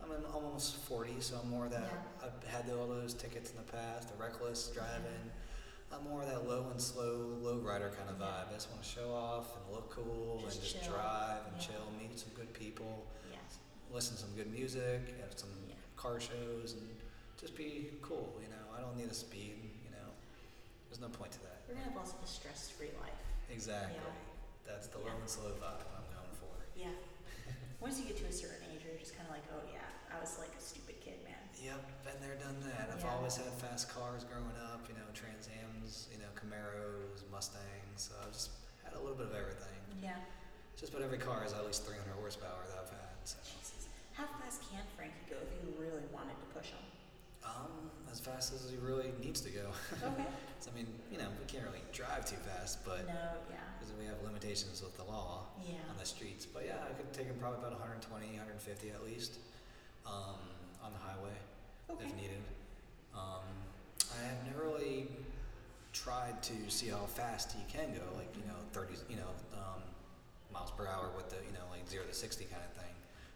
I'm in almost 40, so I'm more that Yeah. I've had all those tickets in the past, the reckless driving. Mm-hmm. I'm more that low and slow, low rider kind of vibe. I just want to show off and look cool Just and just chill. drive and Yeah. chill, meet some good people. Listen to some good music, have some Yeah. car shows, and just be cool. You know, I don't need a speed. You know, there's no point to that. We're gonna have less of a stress-free life. Exactly. Yeah. That's the Yeah. low and slow vibe I'm going for. Yeah. Once you get to a certain age, you're just kind of like, oh yeah, I was like a stupid kid, man. Yep, been there, done that. I've always had fast cars growing up. You know, Trans Ams, you know, Camaros, Mustangs. So I've just had a little bit of everything. Yeah. Just about every car has at least 300 horsepower that I've had. So. How fast can Frankie go if you really wanted to push him? Um, as fast as he really needs to go. Okay. so, I mean, you know, we can't really drive too fast, but no, yeah. because we have limitations with the law Yeah. on the streets. But yeah, I could take him probably about 120, 150 at least um, on the highway Okay. if needed. Um, I have never really tried to see how fast he can go, like you know, 30, you know, um, miles per hour with the you know like zero to 60 kind of thing.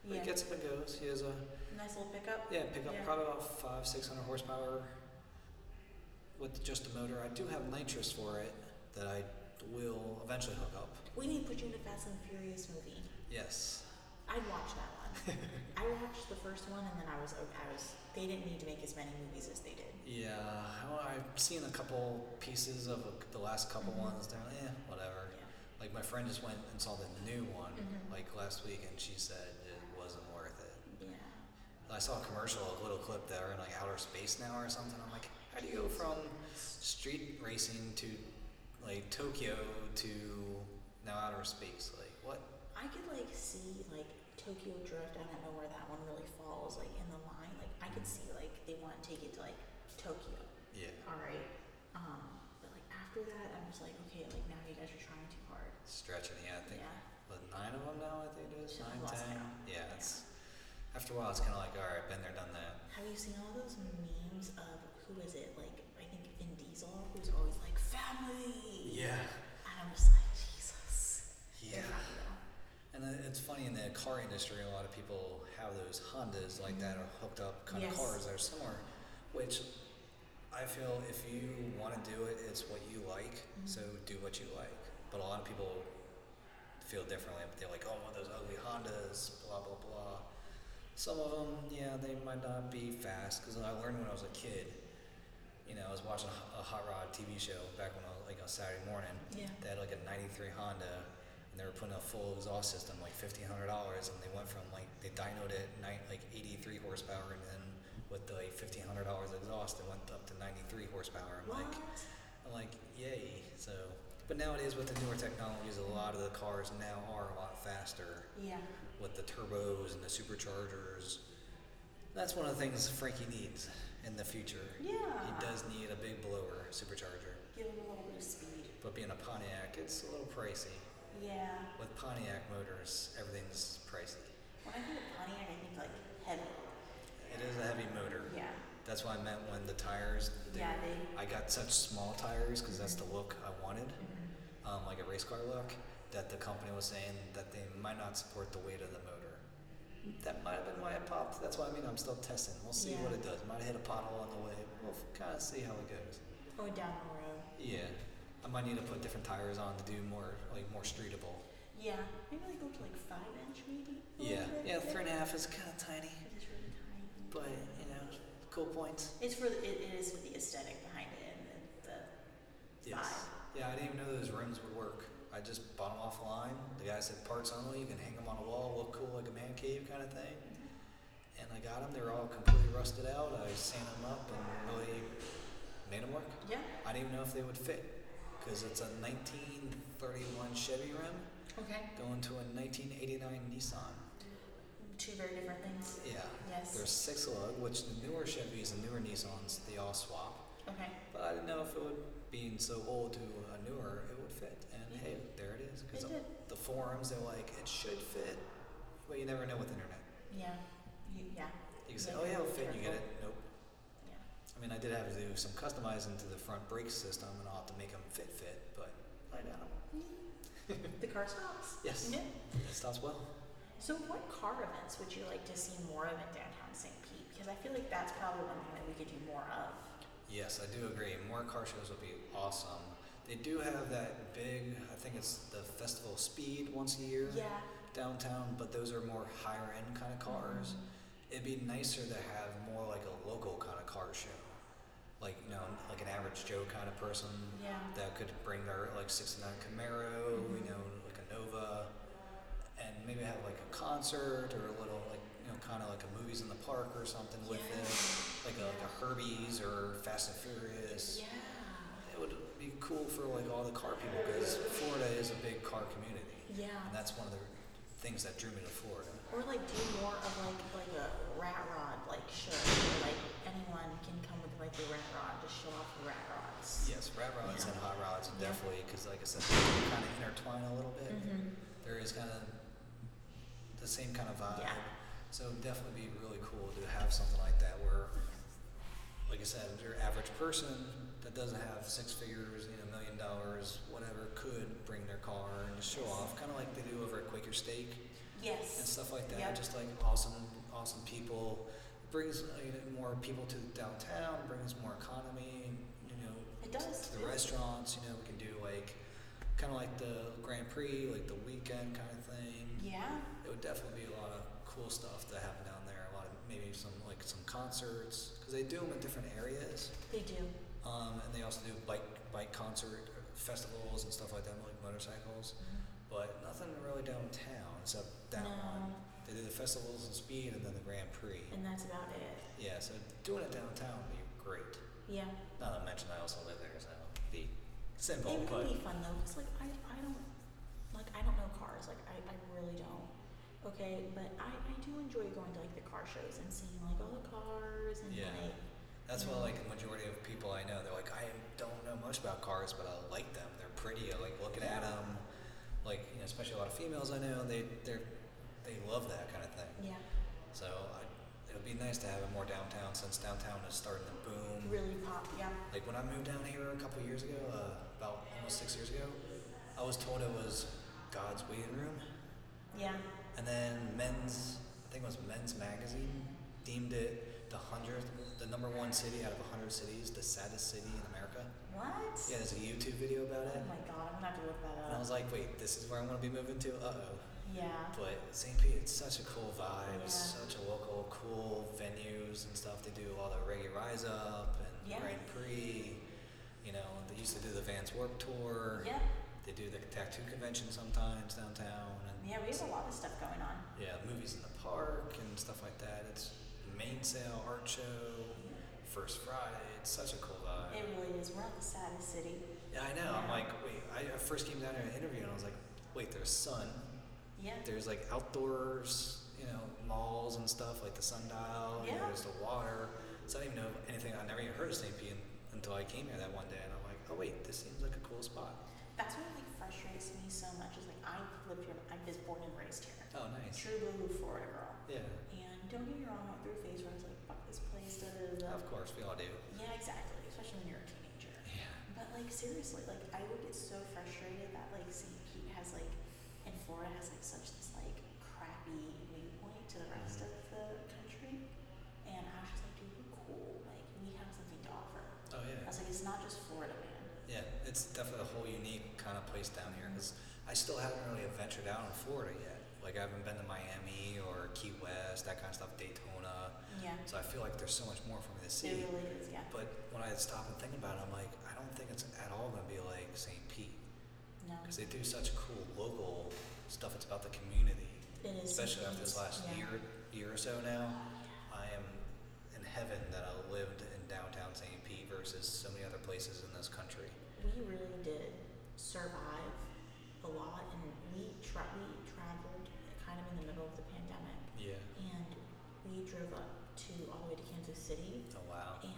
But Yeah. he gets up and goes. He has a Nice little pickup. yeah, pick up Yeah. probably about five, six hundred horsepower with just the motor. I do have nitrous for it that I will eventually hook up. We need to put you in a Fast and Furious movie. Yes. I'd watch that one. I watched the first one and then I was I was they didn't need to make as many movies as they did. Yeah, well, I've seen a couple pieces of a, the last couple Mhm. ones. They're like, eh, whatever. Yeah. Like my friend just went and saw the new one Mhm. like last week, and she said it wasn't worth it. Yeah. I saw a commercial, a little clip that are in like outer space now or something. I'm like, how do you go from street racing to like Tokyo to now outer space? Like what? I could like see like Tokyo Drift. I don't know where that one really falls like in the line. Like I could see like they want to take it to like Tokyo. Yeah, All right. Um, but like after that, I'm just like, okay, like now you guys are trying too hard. stretching. Yeah, I think Yeah. what, nine of them now. I think it is nine, ten. Yeah, Yeah. it's after a while, it's kind of like all right, been there, done that. Have you seen all those memes of who is it? Like I think Vin Diesel, who's always like family. Yeah. And I'm just like Jesus. Yeah. They're happy though. And it's funny in the car industry, a lot of people have those Hondas like that or hooked up kind Yes. of cars that are similar, which I feel if you want to do it, it's what you like, Mhm. so do what you like. But a lot of people feel differently. But they're like, oh, those ugly Hondas, blah, blah, blah. Some of them, yeah, they might not be fast because I learned when I was a kid. You know, I was watching a Hot Rod TV show back when I was like on Saturday morning. Yeah. They had like a '93 Honda, and they were putting a full exhaust system, like fifteen hundred dollars, and they went from like they dynoed it ni- like 83 horsepower, and then with the like, fifteen hundred dollars exhaust, it went up to 93 horsepower. I'm What? like, I'm like, yay! So, but nowadays with the newer technologies, a lot of the cars now are a lot faster yeah. With the turbos and the superchargers. That's one of the things Frankie needs. in the future. Yeah. He does need a big blower supercharger. Give him a little bit of speed. But being a Pontiac, it's a little pricey. Yeah. With Pontiac motors, everything's pricey. When I think of Pontiac, I think like heavy. It is a heavy motor. Yeah. That's why I meant when the tires. They, Yeah, they. I got such small tires because that's the look I wanted, Mhm. um, like a race car look. That the company was saying that they might not support the weight of the motor. That might have been why it popped. That's why I mean I'm still testing. We'll see what it does. Might hit a pothole on the way. We'll kind of see how it goes. Going down the road. Yeah, I might need to put different tires on to do more like more streetable. Yeah. Maybe like go to like five inch maybe. Yeah, bit yeah, three and a half is kind of tiny, It is really tiny. but you know, cool points. It's for the, it, it is for the aesthetic behind it and the, the Yes. vibe. Yeah, I didn't even know those rims work. I just bought them offline. The guy said parts only. You can hang them on a wall, look cool like a man cave kind of thing. And I got them. They were all completely rusted out. I sanded them up and really made them work. Yeah. I didn't even know if they would fit because it's a 1931 Chevy rim Okay. going to a 1989 Nissan. Two very different things. Yeah. Yes. There's six lug, which the newer Chevys and newer Nissans they all swap. Okay. But I didn't know if it would, being so old to a newer, it would fit. And hey, there it is. Because It did. the forums, they're like, it should fit. But you never know with internet. Yeah. You, yeah. You can say, oh yeah, it'll fit. You get it. Nope. Yeah. I mean, I did have to do some customizing to the front brake system, and I'll have to make them fit fit. But I got them. Mm-hmm. The car stops. Yes. Yeah. It stops well. So, what car events would you like to see more of in downtown St. Pete? Because I feel like that's probably one thing that we could do more of. Yes, I do agree. More car shows would be awesome. They do have that big, I think it's the Festival of Speed once a year Yeah. downtown, but those are more higher end kind of cars. It'd be nicer to have more like a local kind of car show. Like, you know, like an average Joe kind of person Yeah. that could bring their like 69 Camaro, Mhm. you know, like a Nova, and maybe have like a concert or a little like, you know, kind of like a movies in the park or something with it. Like a, like a Herbie's or Fast and Furious. Yeah. It would be cool for like all the car people because Florida is a big car community. Yeah. And that's one of the things that drew me to Florida. Or like do more of like like a rat rod like show where like anyone can come with like a rat rod to show off the rat rods. Yes, rat rods Yeah. and hot rods Yeah. definitely because like I said, they kind of intertwine a little bit. Mm-hmm. There is kind of the same kind of vibe. Yeah. So it'd definitely be really cool to have something like that where, like I said, if your average person that doesn't have six figures, you know, million dollars, whatever, could bring their car and just show off, kind of like they do over at Quaker Steak Yes. and stuff like that. Yep. Just like awesome, awesome people. It brings you know, more people to downtown, brings more economy, you know, It does. to the restaurants. You know, we can do like kind of like the Grand Prix, like the weekend kind of thing. Yeah. It would definitely be a lot of cool stuff to happen down there. A lot of maybe some like some concerts because they do them in different areas. They do. Um, and they also do bike bike concert festivals and stuff like that, like motorcycles. But nothing really downtown except that No. one. They do the festivals and speed and then the Grand Prix. And that's about it. Yeah, so doing it downtown would be great. Yeah. Not to mention I also live there, so it'd be simple, it would be fun though, cause like I, I don't like I don't know cars, like I, I really don't. Okay, but I, I do enjoy going to like the car shows and seeing like all the cars and Yeah. like That's why, like, the majority of people I know, they're like, I don't know much about cars, but I like them. They're pretty. I like looking at them. Like, you know, especially a lot of females I know, they they they love that kind of thing. yeah, So I, it would be nice to have it more downtown, since downtown is starting to boom. really pop. Yeah. Like when I moved down here a couple years ago, uh, about almost six years ago, I was told it was God's waiting room, Yeah. and then Men's, I think it was Men's Magazine, deemed it the hundredth, the number one city out of hundred cities, the saddest city in America. What? Yeah, there's a YouTube video about it, Oh my god, I'm gonna have to look that up. and I was like, wait, this is where I'm gonna be moving to? Uh oh. yeah. But St. Pete, it's such a cool vibe, Yeah. such a local, cool venues and stuff. They do all the Reggae Rise Up and. Grand Prix. You know, they used to do the Vans Warp Tour. Yeah. They do the tattoo convention sometimes downtown, and Yeah, we have a lot of stuff going on. yeah, movies in the park and stuff like that. It's Mainsail art show, First Friday. It's such a cool vibe. It really is. We're not the city. yeah, I know. I'm like, wait. I, I first came down here to interview, and I was like, wait, there's sun. Yeah. There's like outdoors, you know, malls and stuff like the sundial. Yeah. there's the water. So I didn't even know anything. I never even heard of St. Pete until I came here that one day, and I'm like, oh wait, this seems like a cool spot. That's what like frustrates me so much. Is like I lived here. I was born and raised here. Oh, nice. True blue Florida girl. Yeah. Don't get me wrong, I went through a phase where I was like, fuck this place. Da, da, da, da. Of course, we all do. Yeah, exactly. Especially when you're a teenager. Yeah. But like seriously, like I would get so frustrated that like St. Pete has like, and Florida has like such this like crappy viewpoint to the rest Mhm. of the country. And I was just like, dude, we're cool. Like we have something to offer. Oh yeah. I was like, it's not just Florida, man. Yeah, it's definitely a whole unique kind of place down here because I still haven't really ventured out in Florida yet. Like I haven't been to Miami or Key West, that kind of stuff, Daytona. Yeah. So I feel like there's so much more for me to It see. really is, yeah. But when I stop and think about it, I'm like, I don't think it's at all gonna be like St. Pete No. because they do such cool local stuff. It's about the community, It is. especially after this last yeah. year, year or so now. Oh, I am in heaven that I lived in downtown St. Pete versus so many other places in this country. We really did survive a lot, and we tra- we middle of the pandemic, Yeah. and we drove up to all the way to Kansas City, Oh wow. and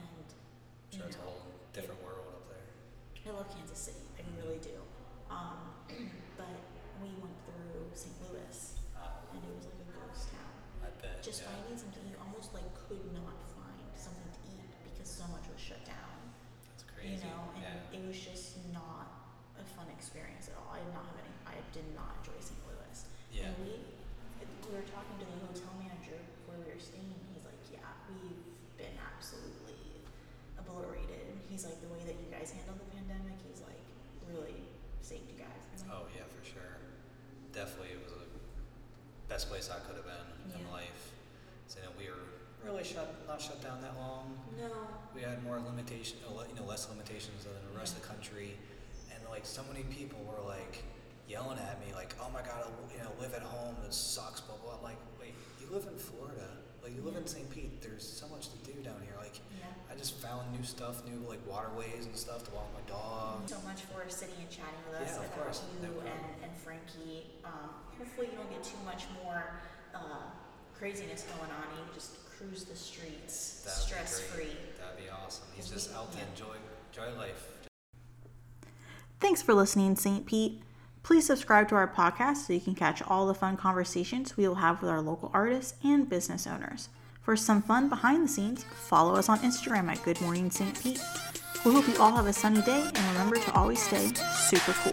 you Sure, it's a whole different world up there. I love Kansas City, I really do. Um, but we went through St. Louis, Uh, and it was like a ghost town. I bet. Just yeah. finding something you almost like could not find something to eat because so much was shut down. That's crazy. You know, and yeah. it was just not a fun experience at all. I did not have any. I did not enjoy St. Louis. Yeah. And we we were talking to the hotel manager where we were staying. and He's like, "Yeah, we've been absolutely obliterated." He's like, "The way that you guys handled the pandemic, he's like, really saved you guys." Like, Oh yeah, for sure. Definitely, it was the best place I could have been in life. So you know, we were really shut, not shut down that long. No. We had more limitation, you know, less limitations than the rest of the country, and like so many people were like yelling at me, like, "Oh my God, I- you know, live at home. It sucks." Blah blah. I'm like, wait, you live in Florida, like you live in St. Pete. There's so much to do down here. Like, Yeah. I just found new stuff, new like waterways and stuff to walk my dog. so much for sitting and chatting with us Yeah, of about course. You problem. and, and Frankie. Um, hopefully you don't get too much more uh, craziness going on and you can just cruise the streets That'd stress free. That'd be awesome. He's just we- out to yeah. enjoy enjoy life. Thanks for listening, St. Pete. Please subscribe to our podcast so you can catch all the fun conversations we will have with our local artists and business owners. For some fun behind the scenes, follow us on Instagram at Good Morning St. Pete. We hope you all have a sunny day and remember to always stay super cool.